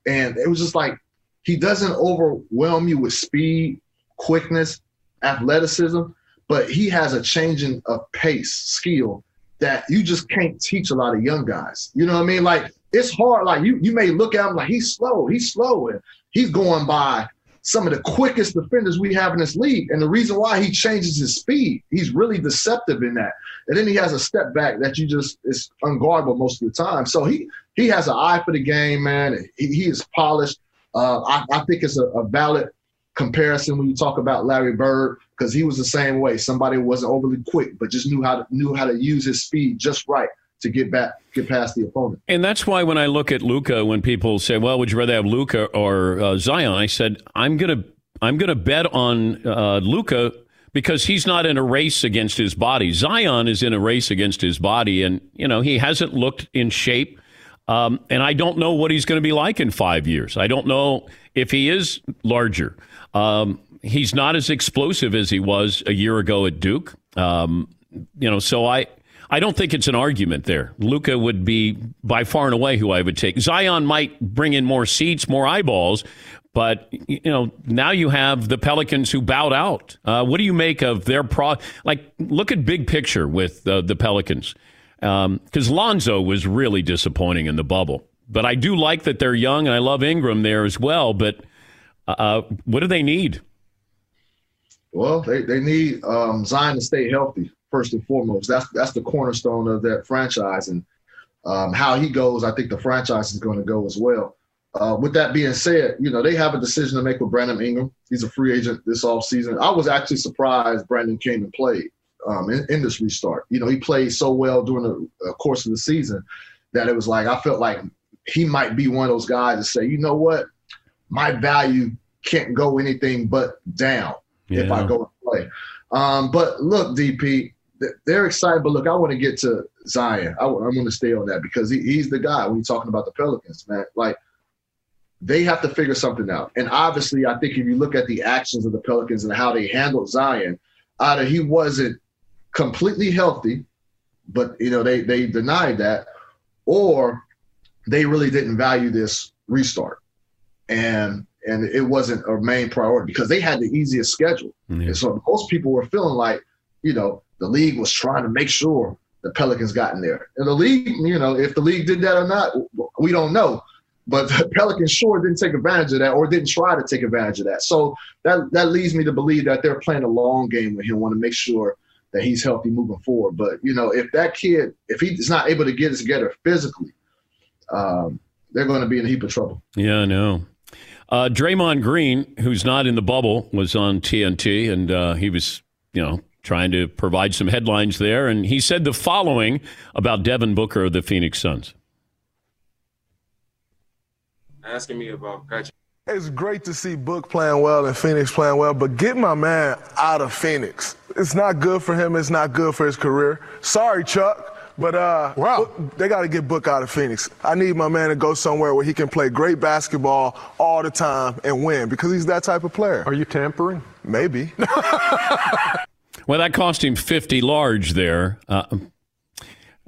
and it was just like he doesn't overwhelm you with speed, quickness, athleticism, but he has a changing of pace, skill that you just can't teach a lot of young guys. You know what I mean? Like it's hard. Like you, you may look at him like he's slow, he's slow, and he's going by some of the quickest defenders we have in this league. And the reason why he changes his speed, he's really deceptive in that. And then he has a step back that you just is unguardable most of the time. So he he has an eye for the game, man. He, he is polished. Uh, I, I think it's a, a valid comparison when you talk about Larry Bird because he was the same way. Somebody wasn't overly quick, but just knew how to knew how to use his speed just right to get back, get past the opponent. And that's why when I look at Luka, when people say, "Well, would you rather have Luka or uh, Zion?" I said, "I'm gonna I'm gonna bet on uh, Luka because he's not in a race against his body. Zion is in a race against his body, and you know he hasn't looked in shape." Um, and I don't know what he's going to be like in five years. I don't know if he is larger. Um, he's not as explosive as he was a year ago at Duke. Um, you know, so I I don't think it's an argument there. Luka would be by far and away who I would take. Zion might bring in more seats, more eyeballs, but you know now you have the Pelicans who bowed out. Uh, what do you make of their pro? Like, look at big picture with uh, the Pelicans because Lonzo was really disappointing in the bubble. But I do like that they're young, and I love Ingram there as well. But uh, what do they need? Well, they, they need um, Zion to stay healthy first and foremost. That's that's the cornerstone of that franchise, and um, how he goes, I think the franchise is going to go as well. Uh, with that being said, you know they have a decision to make with Brandon Ingram. He's a free agent this offseason. I was actually surprised Brandon came and played um, in, in this restart. You know he played so well during the uh, course of the season that it was like I felt like he might be one of those guys to say, you know what, my value can't go anything but down if I go and play. Um, but look, DP, they're excited. But look, I want to get to Zion. I, want to stay on that because he, he's the guy when you're talking about the Pelicans, man. Like, they have to figure something out. And obviously, I think if you look at the actions of the Pelicans and how they handled Zion, either he wasn't completely healthy, but you know they they denied that, or they really didn't value this restart, and and it wasn't a main priority because they had the easiest schedule. And so most people were feeling like, you know, the league was trying to make sure the Pelicans got in there. And the league, you know, if the league did that or not, we don't know. But the Pelicans sure didn't take advantage of that or didn't try to take advantage of that. So that that leads me to believe that they're playing a long game with him, want to make sure that he's healthy moving forward. But you know, if that kid, if he's not able to get it together physically, um, they're going to be in a heap of trouble. Yeah, I know. Uh, Draymond Green, who's not in the bubble, was on TNT, and uh, he was, you know, trying to provide some headlines there. And he said the following about Devin Booker of the Phoenix Suns. asking me about Patrick It's great to see Book playing well and Phoenix playing well, but get my man out of Phoenix. It's not good for him. It's not good for his career. Sorry, Chuck, but uh, wow. they got to get Book out of Phoenix. I need my man to go somewhere where he can play great basketball all the time and win because he's that type of player. Are you tampering? Maybe. well, that cost him 50 large there. Uh,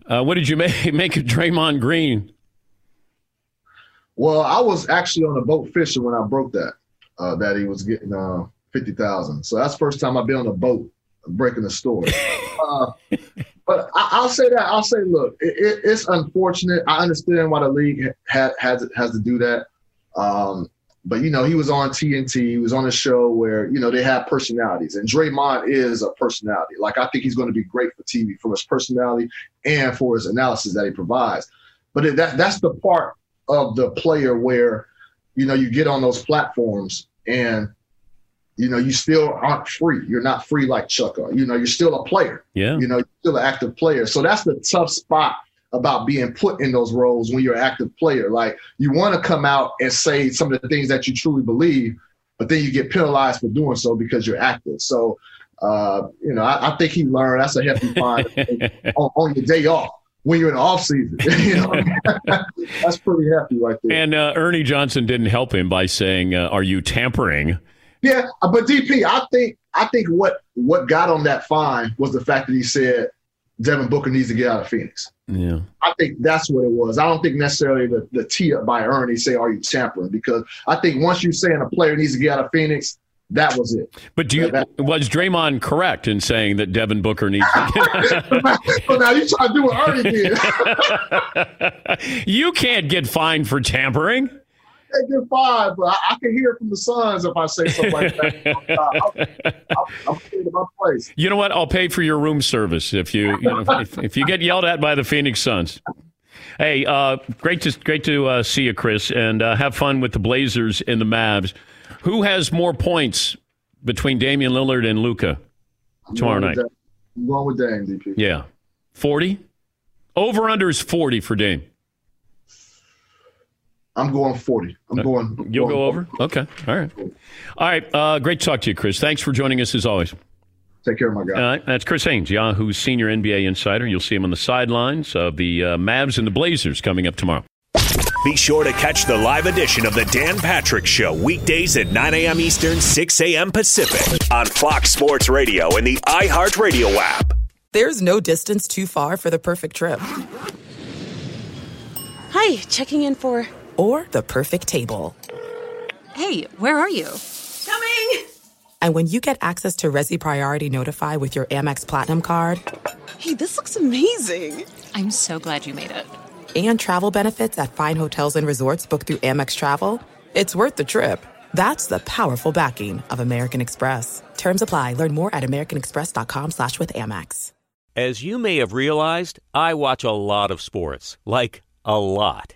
uh, what did you make, make of Draymond Green? Well, I was actually on a boat fishing when I broke that, uh, that he was getting uh, 50,000. So that's the first time I've been on a boat breaking the story. uh, but I, will say that I'll say, look, it, it, it's unfortunate. I understand why the league has has to do that. Um, but you know, he was on TNT. He was on a show where you know they have personalities, and Draymond is a personality. Like I think he's going to be great for TV for his personality and for his analysis that he provides. But it, that that's the part of the player where you know you get on those platforms and you know you still aren't free you're not free like chuck are. you know you're still a player yeah you know you're still an active player so that's the tough spot about being put in those roles when you're an active player like you want to come out and say some of the things that you truly believe but then you get penalized for doing so because you're active so uh, you know I, I, think he learned that's a hefty fine on, on your day off when you're in the off season. you know? That's pretty happy right there. And uh, Ernie Johnson didn't help him by saying, uh, "Are you tampering?" Yeah, but DP, I think I think what what got on that fine was the fact that he said Devin Booker needs to get out of Phoenix. Yeah, I think that's what it was. I don't think necessarily the the tee up by Ernie say, "Are you tampering?" Because I think once you're saying a player needs to get out of Phoenix, that was it. But do you, was Draymond correct in saying that Devin Booker needs to get Well, now you try to do what Ernie did. you can't get fined for tampering. They get but I, I, can hear from the Suns if I say something like that. I'm, I'm my place. You know what? I'll pay for your room service if you, you know, if, if, you get yelled at by the Phoenix Suns. Hey, uh, great to great to uh, see you, Chris, and uh, have fun with the Blazers and the Mavs. Who has more points between Damian Lillard and Luka tomorrow night? I'm going with Dame, DP. Yeah. 40? Over under is 40 for Dame. I'm going 40. I'm uh, going. You'll going go over? Okay. All right. All right. Uh, great to talk to you, Chris. Thanks for joining us as always. Take care, my guy. All right. That's Chris Haynes, Yahoo's senior NBA insider. You'll see him on the sidelines of the uh, Mavs and the Blazers coming up tomorrow. Be sure to catch the live edition of the Dan Patrick Show weekdays at 9 a.m. Eastern, 6 a.m. Pacific on Fox Sports Radio and the iHeartRadio app. There's no distance too far for the perfect trip. Hi, checking in for. Or the perfect table. Hey, where are you? Coming! And when you get access to Resy Priority Notify with your Amex Platinum card. Hey, this looks amazing! I'm so glad you made it and travel benefits at fine hotels and resorts booked through Amex Travel, it's worth the trip. That's the powerful backing of American Express. Terms apply. Learn more at americanexpress.com slash with Amex. As you may have realized, I watch a lot of sports. Like, a lot.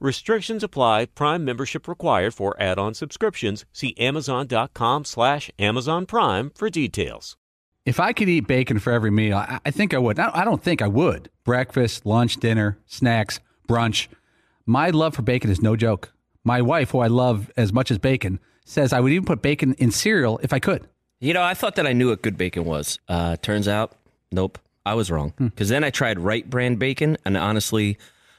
Restrictions apply. Prime membership required for add-on subscriptions. See Amazon.com slash Amazon Prime for details. If I could eat bacon for every meal, I, I think I would. I don't think I would. Breakfast, lunch, dinner, snacks, brunch. My love for bacon is no joke. My wife, who I love as much as bacon, says I would even put bacon in cereal if I could. You know, I thought that I knew what good bacon was. Uh, turns out, nope, I was wrong. Because hmm. then I tried Wright brand bacon, and honestly,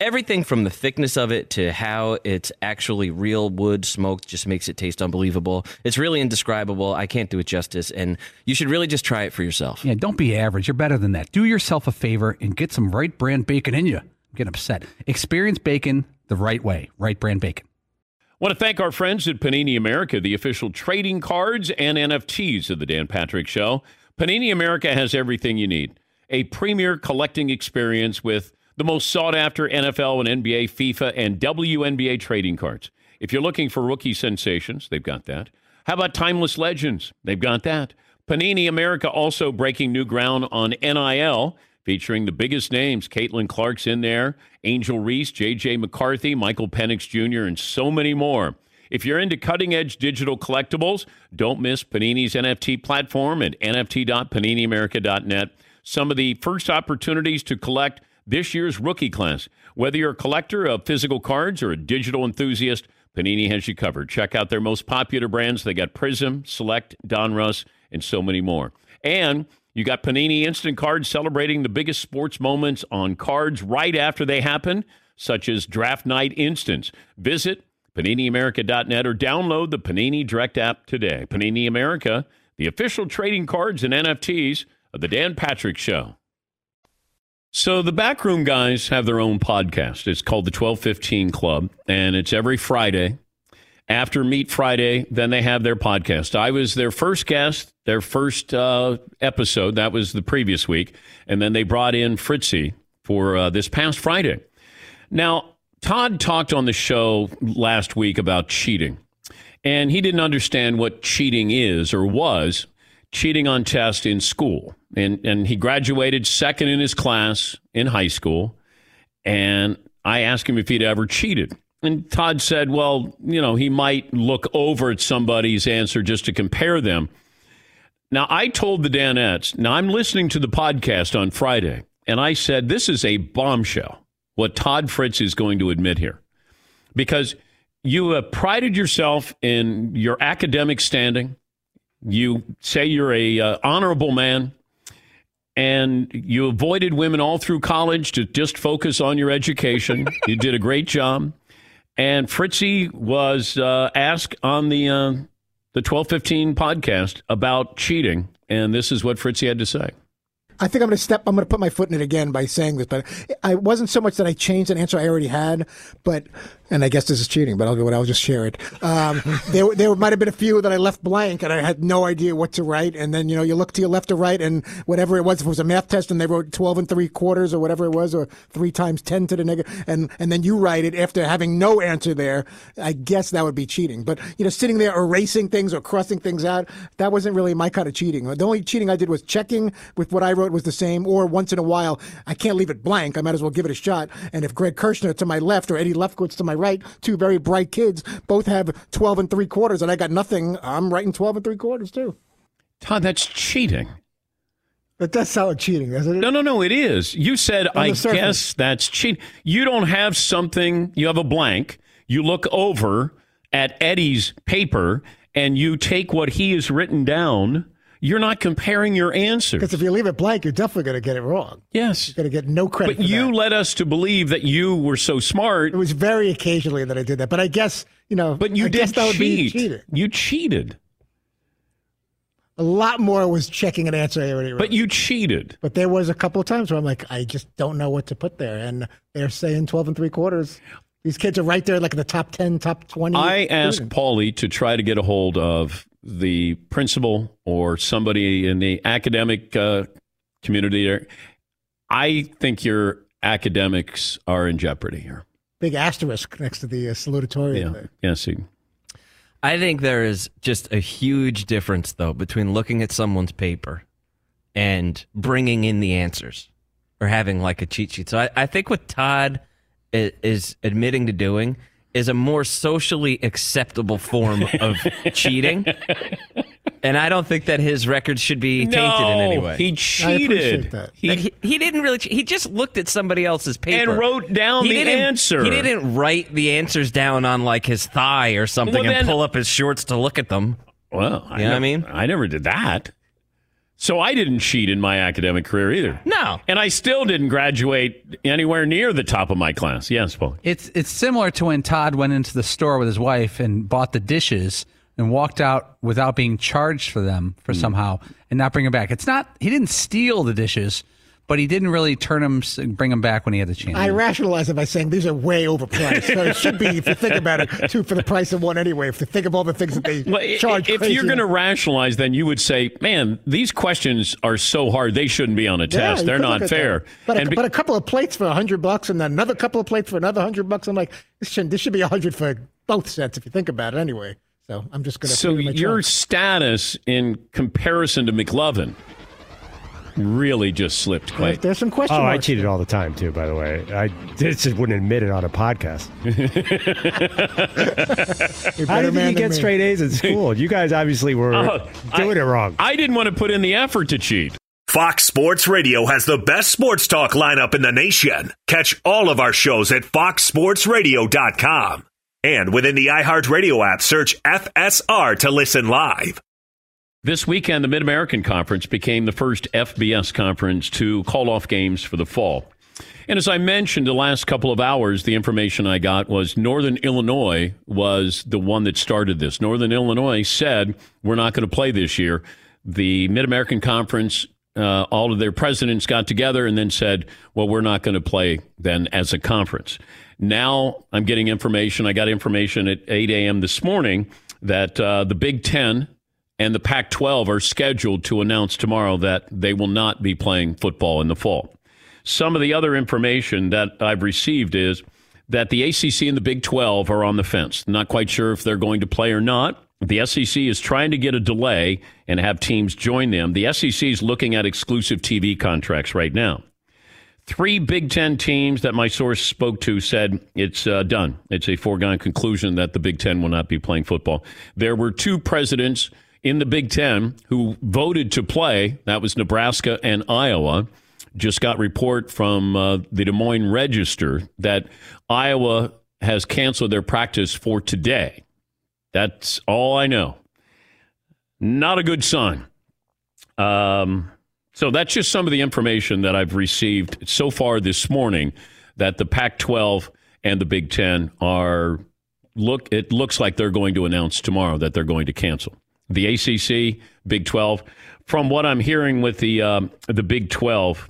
Everything from the thickness of it to how it's actually real wood smoked just makes it taste unbelievable. It's really indescribable. I can't do it justice, and you should really just try it for yourself. Yeah, don't be average. You're better than that. Do yourself a favor and get some Wright brand bacon in you. Get upset. Experience bacon the right way. Wright brand bacon. want to thank our friends at Panini America, the official trading cards and NFTs of the Dan Patrick Show. Panini America has everything you need a premier collecting experience with the most sought after NFL and NBA, FIFA, and WNBA trading cards. If you're looking for rookie sensations, they've got that. How about timeless legends? They've got that. Panini America also breaking new ground on NIL, featuring the biggest names. Caitlin Clark's in there, Angel Reese, J.J. McCarthy, Michael Penix Jr., and so many more. If you're into cutting edge digital collectibles, don't miss Panini's NFT platform at nft.paniniamerica.net. Some of the first opportunities to collect this year's rookie class. Whether you're a collector of physical cards or a digital enthusiast, Panini has you covered. Check out their most popular brands. They got Prism, Select, Donruss, and so many more. And you got Panini Instant Cards celebrating the biggest sports moments on cards right after they happen, such as Draft Night Instants. Visit PaniniAmerica.net or download the Panini Direct app today. Panini America, the official trading cards and NFTs of the Dan Patrick Show. So the Backroom guys have their own podcast. It's called the 1215 Club, and it's every Friday. After Meet Friday, then they have their podcast. I was their first guest, their first uh, episode. That was the previous week. And then they brought in Fritzy for uh, this past Friday. Now, Todd talked on the show last week about cheating, and he didn't understand what cheating is or was cheating on tests in school. And, and he graduated second in his class in high school. And I asked him if he'd ever cheated. And Todd said, well, you know, he might look over at somebody's answer just to compare them. Now, I told the Danettes, now I'm listening to the podcast on Friday, and I said, this is a bombshell, what Todd Fritz is going to admit here. Because you have prided yourself in your academic standing, you say you're a uh, honorable man, and you avoided women all through college to just focus on your education. you did a great job. And Fritzy was uh, asked on the uh, the twelve fifteen podcast about cheating, and this is what Fritzy had to say. I think I'm going to step. I'm going to put my foot in it again by saying this, but I wasn't so much that I changed an answer I already had, but and I guess this is cheating, but I'll go. I'll just share it. Um, there, there might have been a few that I left blank, and I had no idea what to write. And then you know, you look to your left or right, and whatever it was, if it was a math test, and they wrote twelve and three quarters or whatever it was, or three times ten to the negative, and and then you write it after having no answer there. I guess that would be cheating. But you know, sitting there erasing things or crossing things out, that wasn't really my kind of cheating. The only cheating I did was checking with what I wrote was the same, or once in a while, I can't leave it blank. I might as well give it a shot. And if Greg Kirshner to my left or Eddie Lefkowitz to my right, two very bright kids, both have 12 and three quarters, and I got nothing, I'm writing 12 and three quarters too. Todd, that's cheating. But that sounds cheating, doesn't it? No, no, no, it is. You said, I surface. guess that's cheating. You don't have something, you have a blank. You look over at Eddie's paper and you take what he has written down. You're not comparing your answers. Because if you leave it blank, you're definitely going to get it wrong. Yes. You're going to get no credit. But you that. led us to believe that you were so smart. It was very occasionally that I did that, but I guess you know. But you I did guess that would be cheat. You cheated. A lot more was checking an answer I already wrote. But you cheated. But there was a couple of times where I'm like, I just don't know what to put there, and they're saying 12 and three quarters. These kids are right there, like in the top 10, top 20. I asked. Paulie to try to get a hold of the principal or somebody in the academic uh, community there. I think your academics are in jeopardy here. big asterisk next to the uh, salutatorian. Yeah. there. Yeah, see. I think there is just a huge difference, though, between looking at someone's paper and bringing in the answers or having like a cheat sheet. So I, I think what Todd is, is admitting to doing is a more socially acceptable form of cheating. And I don't think that his record should be tainted in any way. he cheated. He, he, he didn't really. che- He just looked at somebody else's paper And wrote down He the didn't- answer. He didn't write the answers down on like his thigh or something Well, and then- pull up his shorts to look at them. Well, You know what I mean? I never did that. So I didn't cheat in my academic career either. No. And I still didn't graduate anywhere near the top of my class. Yes, Paul. It's it's similar to when Todd went into the store with his wife and bought the dishes and walked out without being charged for them for hmm. somehow and not bring them back. It's not he didn't steal the dishes, but he didn't really turn him, bring him back when he had the chance. I rationalize it by saying these are way overpriced. so it should be, if you think about it, two for the price of one anyway. If you think of all the things that they Well, charge, if crazy you're going to rationalize, then you would say, "Man, these questions are so hard; they shouldn't be on a test. you They're not fair." But, a, And be- but a couple of plates for a hundred bucks, and then another couple of plates for another hundred bucks. I'm like, this should this should be a hundred for both sets if you think about it. Anyway, so I'm just going to. so your status in comparison to McLovin really just slipped uh, quite. there's some question Oh, I cheated all the time too. By the way, I just wouldn't admit it on a podcast. You're How did man you than get me. straight A's in school? You guys obviously were Oh, doing I- it wrong. I didn't want to put in the effort to cheat. Fox Sports Radio has the best sports talk lineup in the nation. Catch all of our shows at foxsportsradio.com. And within the iHeartRadio app, search FSR to listen live. This weekend, the Mid American Conference became the first FBS conference to call off games for the fall. And as I mentioned the last couple of hours, the information I got was Northern Illinois was the one that started this. Northern Illinois said, We're not going to play this year. The Mid American Conference, uh, all of their presidents got together and then said, Well, we're not going to play then as a conference. Now I'm getting information. I got information at 8 a.m. this morning that uh, the Big Ten and the Pac 12 are scheduled to announce tomorrow that they will not be playing football in the fall. Some of the other information that I've received is that the ACC and the Big 12 are on the fence. Not quite sure if they're going to play or not. The SEC is trying to get a delay and have teams join them. The SEC is looking at exclusive TV contracts right now. Three Big Ten teams that my source spoke to said it's uh, done. It's a foregone conclusion that the Big Ten will not be playing football. There were two presidents in the Big Ten who voted to play. That was Nebraska and Iowa. Just got report from uh, the Des Moines Register that Iowa has canceled their practice for today. That's all I know. Not a good sign. Um, so that's just some of the information that I've received so far this morning that the Pac 12 and the Big Ten are look it looks like they're going to announce tomorrow that they're going to cancel. The ACC, Big 12, from what I'm hearing with the um, the Big 12,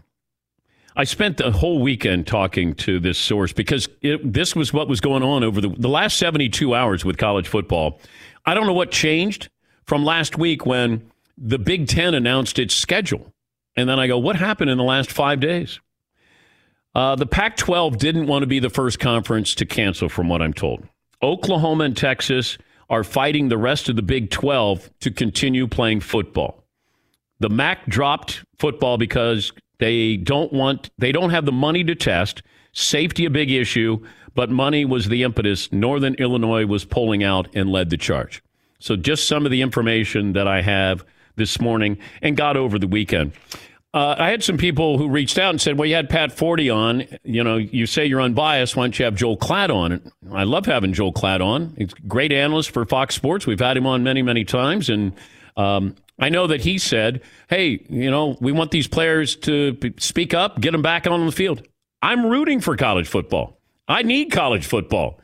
I spent the whole weekend talking to this source because it, this was what was going on over the, the last 72 hours with college football. I don't know what changed from last week when the Big Ten announced its schedule. And then I go, what happened in the last five days? Uh, the Pac 12 didn't want to be the first conference to cancel, from what I'm told. Oklahoma and Texas are fighting the rest of the Big 12 to continue playing football. The MAC dropped football because they don't want they don't have the money to test. Safety a big issue, but money was the impetus. Northern Illinois was pulling out and led the charge. So just some of the information that I have this morning and got over the weekend. Uh, I had some people who reached out and said, "Well, you had Pat Forde on. You know, you say you're unbiased. Why don't you have Joel Klatt on?" I love having Joel Klatt on. He's a great analyst for Fox Sports. We've had him on many, many times, and um, I know that he said, "Hey, you know, we want these players to speak up, get them back on the field." I'm rooting for college football. I need college football.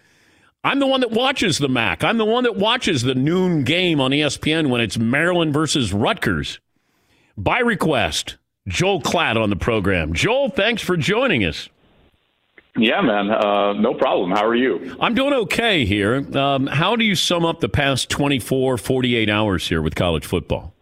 I'm the one that watches the MAC. I'm the one that watches the noon game on ESPN when it's Maryland versus Rutgers. By request, Joel Klatt on the program. Joel, thanks for joining us. Yeah, man. Uh, no problem. How are you? I'm doing okay here. Um, how do you sum up the past 24, 48 hours here with college football?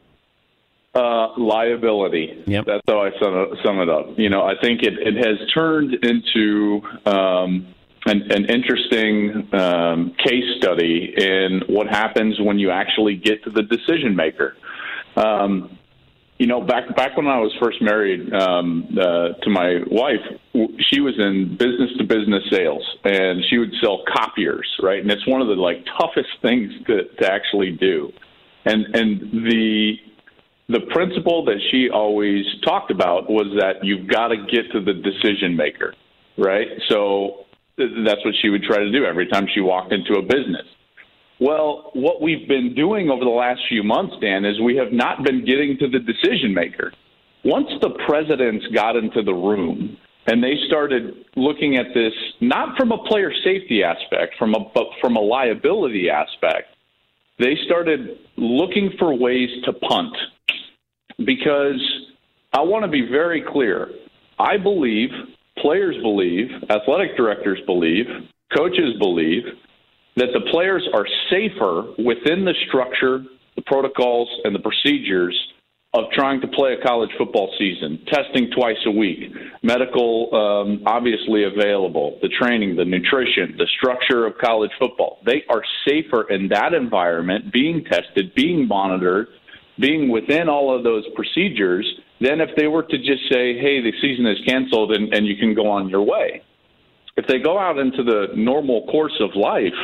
Uh, liability. Yep. That's how I sum it, sum it up. You know, I think it, it has turned into um, an, an interesting um, case study in what happens when you actually get to the decision maker. Um, you know, back back when I was first married um, uh, to my wife, she was in business to business sales, and she would sell copiers, right? And it's one of the like toughest things to to actually do. And and the the principle that she always talked about was that you've got to get to the decision maker, right? So th- that's what she would try to do every time she walked into a business. Well, what we've been doing over the last few months, Dan, is we have not been getting to the decision maker. Once the presidents got into the room and they started looking at this not from a player safety aspect, from a but from a liability aspect, they started looking for ways to punt. Because I want to be very clear, I believe, players believe, athletic directors believe, coaches believe that the players are safer within the structure, the protocols, and the procedures of trying to play a college football season, testing twice a week, medical um, obviously available, the training, the nutrition, the structure of college football. They are safer in that environment, being tested, being monitored, being within all of those procedures than if they were to just say, hey, the season is canceled and, and you can go on your way. If they go out into the normal course of life,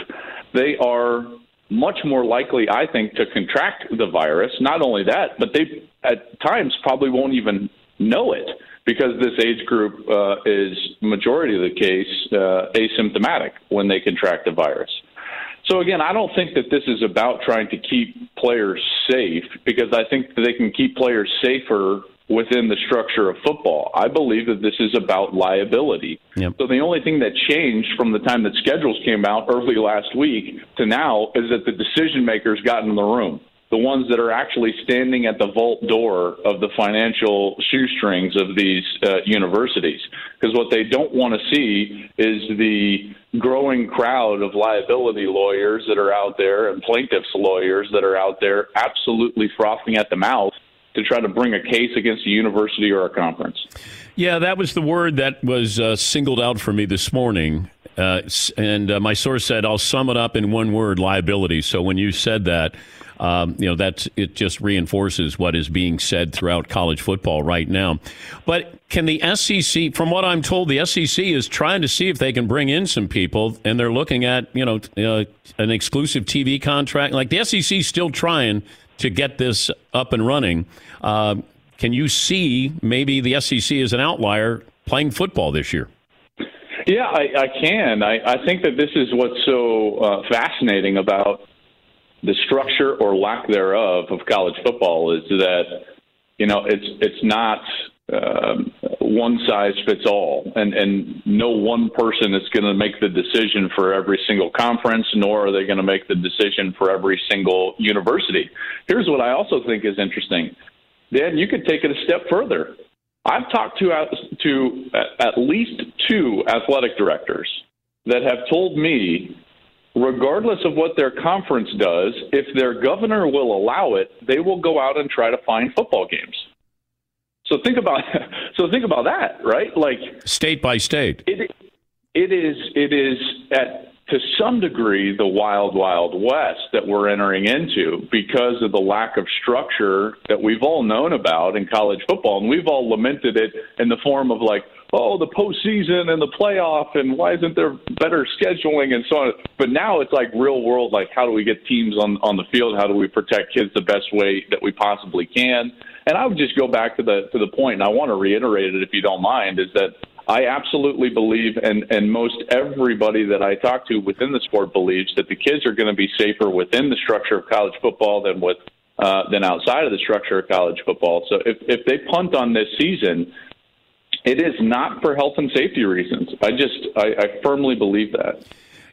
they are much more likely, I think, to contract the virus. Not only that, but they at times probably won't even know it because this age group uh, is majority of the case uh, asymptomatic when they contract the virus. So again, I don't think that this is about trying to keep players safe because I think that they can keep players safer within the structure of football. I believe that this is about liability. Yep. So the only thing that changed from the time that schedules came out early last week to now is that the decision makers got in the room. The ones that are actually standing at the vault door of the financial shoestrings of these uh, universities. Because what they don't want to see is the growing crowd of liability lawyers that are out there and plaintiffs' lawyers that are out there absolutely frothing at the mouth to try to bring a case against a university or a conference. Yeah, that was the word that was uh, singled out for me this morning. Uh, and uh, my source said, I'll sum it up in one word liability. So when you said that, um, you know, that's it just reinforces what is being said throughout college football right now. But can the SEC, from what I'm told, the SEC is trying to see if they can bring in some people, and they're looking at, you know, uh, an exclusive TV contract. Like the SEC is still trying to get this up and running. Uh, can you see maybe the SEC is an outlier playing football this year? Yeah, I, I can. I, I think that this is what's so uh, fascinating about the structure or lack thereof of college football is that you know it's it's not um, one size fits all, and and no one person is going to make the decision for every single conference, nor are they going to make the decision for every single university. Here's what I also think is interesting, Dan. You could take it a step further. I've talked to to at least two athletic directors that have told me, regardless of what their conference does, if their governor will allow it, they will go out and try to find football games. So think about so think about that, right? Like state by state. It it is it is at to some degree the wild wild west that we're entering into because of the lack of structure that we've all known about in college football, and we've all lamented it in the form of like. Oh, the postseason and the playoff, and why isn't there better scheduling and so on? But now it's like real world. Like, how do we get teams on on the field? How do we protect kids the best way that we possibly can? And I would just go back to the to the point, and I want to reiterate it if you don't mind, is that I absolutely believe, and and most everybody that I talk to within the sport believes that the kids are going to be safer within the structure of college football than with uh, than outside of the structure of college football. So if if they punt on this season, it is not for health and safety reasons. I just I, I firmly believe that.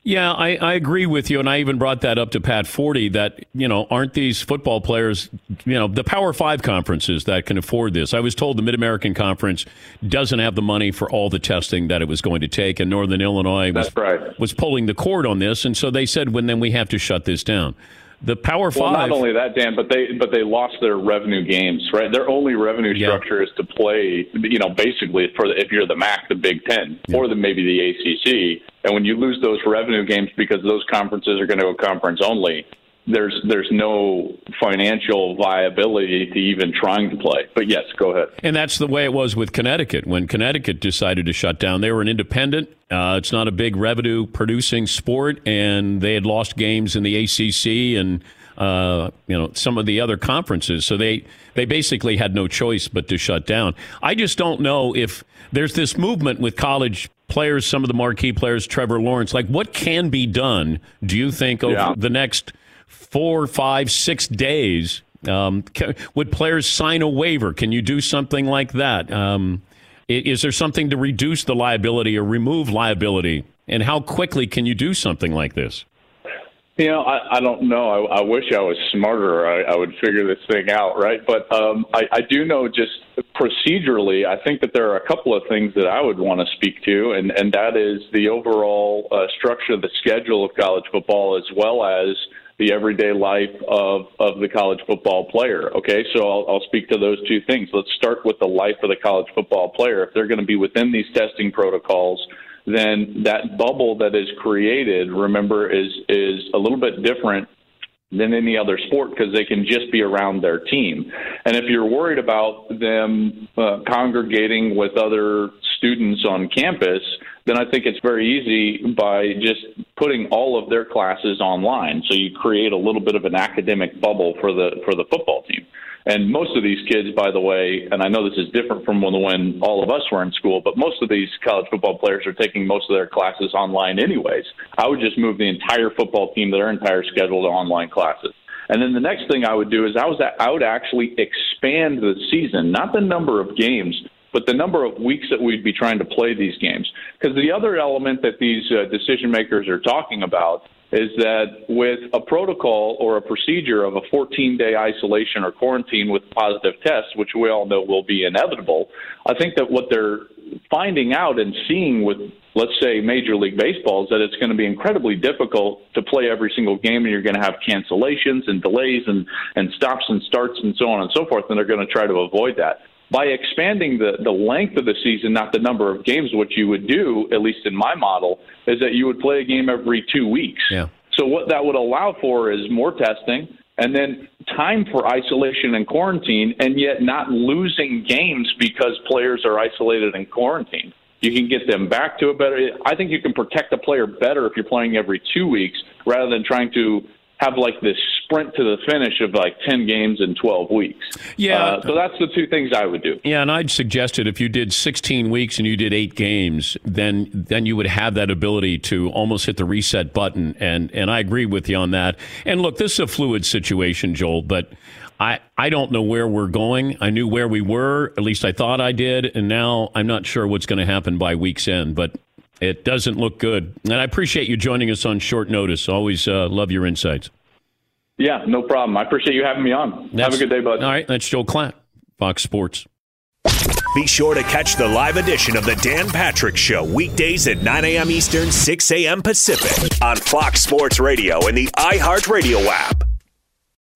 Yeah, I, I agree with you, and I even brought that up to Pat Forde. That you know, aren't these football players, you know, the Power Five conferences that can afford this? I was told the Mid American Conference doesn't have the money for all the testing that it was going to take, and Northern Illinois was right. was pulling the cord on this, and so they said, "When then we have to shut this down." The Power Five. well, Not only that, Dan, but they but they lost their revenue games. Right, their only revenue structure yeah. is to play. You know, basically for the, if you're the MAC, the Big Ten, yeah. or the maybe the ACC. And when you lose those revenue games because those conferences are going to go conference only, there's there's no financial viability to even trying to play. But yes, go ahead. And that's the way it was with Connecticut when Connecticut decided to shut down. They were an independent. Uh, it's not a big revenue producing sport, and they had lost games in the ACC and uh, you know some of the other conferences. So they they basically had no choice but to shut down. I just don't know if there's this movement with college players, some of the marquee players, Trevor Lawrence. Like, what can be done? Do you think over yeah. the next four, five, six days. Um, can, would players sign a waiver? Can you do something like that? Um, is there something to reduce the liability or remove liability? And how quickly can you do something like this? You know, I, I don't know. I, I wish I was smarter. I, I would figure this thing out, right? But um, I, I do know just procedurally, I think that there are a couple of things that I would want to speak to, and, and that is the overall uh, structure of the schedule of college football as well as the everyday life of, of the college football player. Okay, so I'll, I'll speak to those two things. Let's start with the life of the college football player. If they're going to be within these testing protocols, then that bubble that is created, remember, is is a little bit different than any other sport because they can just be around their team. And if you're worried about them uh, congregating with other students on campus, then I think it's very easy by just putting all of their classes online. So you create a little bit of an academic bubble for the for the football team. And most of these kids, by the way, and I know this is different from when, when all of us were in school, but most of these college football players are taking most of their classes online anyways. I would just move the entire football team, their entire schedule to online classes. And then the next thing I would do is I was I would actually expand the season, not the number of games, but the number of weeks that we'd be trying to play these games. Because the other element that these uh, decision makers are talking about is that with a protocol or a procedure of a 14 day isolation or quarantine with positive tests, which we all know will be inevitable, I think that what they're finding out and seeing with, let's say, Major League Baseball is that it's going to be incredibly difficult to play every single game, and you're going to have cancellations and delays and, and stops and starts and so on and so forth, and they're going to try to avoid that by expanding the, the length of the season, not the number of games, what you would do, at least in my model, is that you would play a game every two weeks. Yeah. So what that would allow for is more testing and then time for isolation and quarantine, and yet not losing games because players are isolated and quarantined. You can get them back to a better. I think you can protect the player better if you're playing every two weeks rather than trying to have like this sprint to the finish of like 10 games in 12 weeks. Yeah. Uh, so that's the two things I would do. Yeah, and I'd suggest it if you did 16 weeks and you did eight games, then then you would have that ability to almost hit the reset button. And and I agree with you on that. And look, this is a fluid situation, Joel, but I, I don't know where we're going. I knew where we were, at least I thought I did, and now I'm not sure what's going to happen by week's end. But it doesn't look good. And I appreciate you joining us on short notice. Always uh, love your insights. Yeah, no problem. I appreciate you having me on. That's, Have a good day, bud. All right, that's Joel Klatt, Fox Sports. Be sure to catch the live edition of the Dan Patrick Show weekdays at 9 a.m. Eastern, 6 a.m. Pacific on Fox Sports Radio and the iHeartRadio app.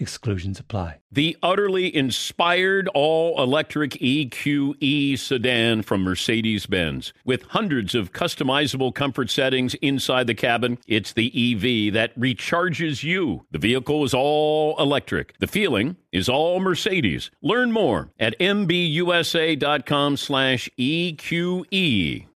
Exclusions apply. The utterly inspired all electric EQE sedan from Mercedes Benz. With hundreds of customizable comfort settings inside the cabin, it's the EV that recharges you. The vehicle is all electric. The feeling is all Mercedes. Learn more at mbusa.com slash EQE.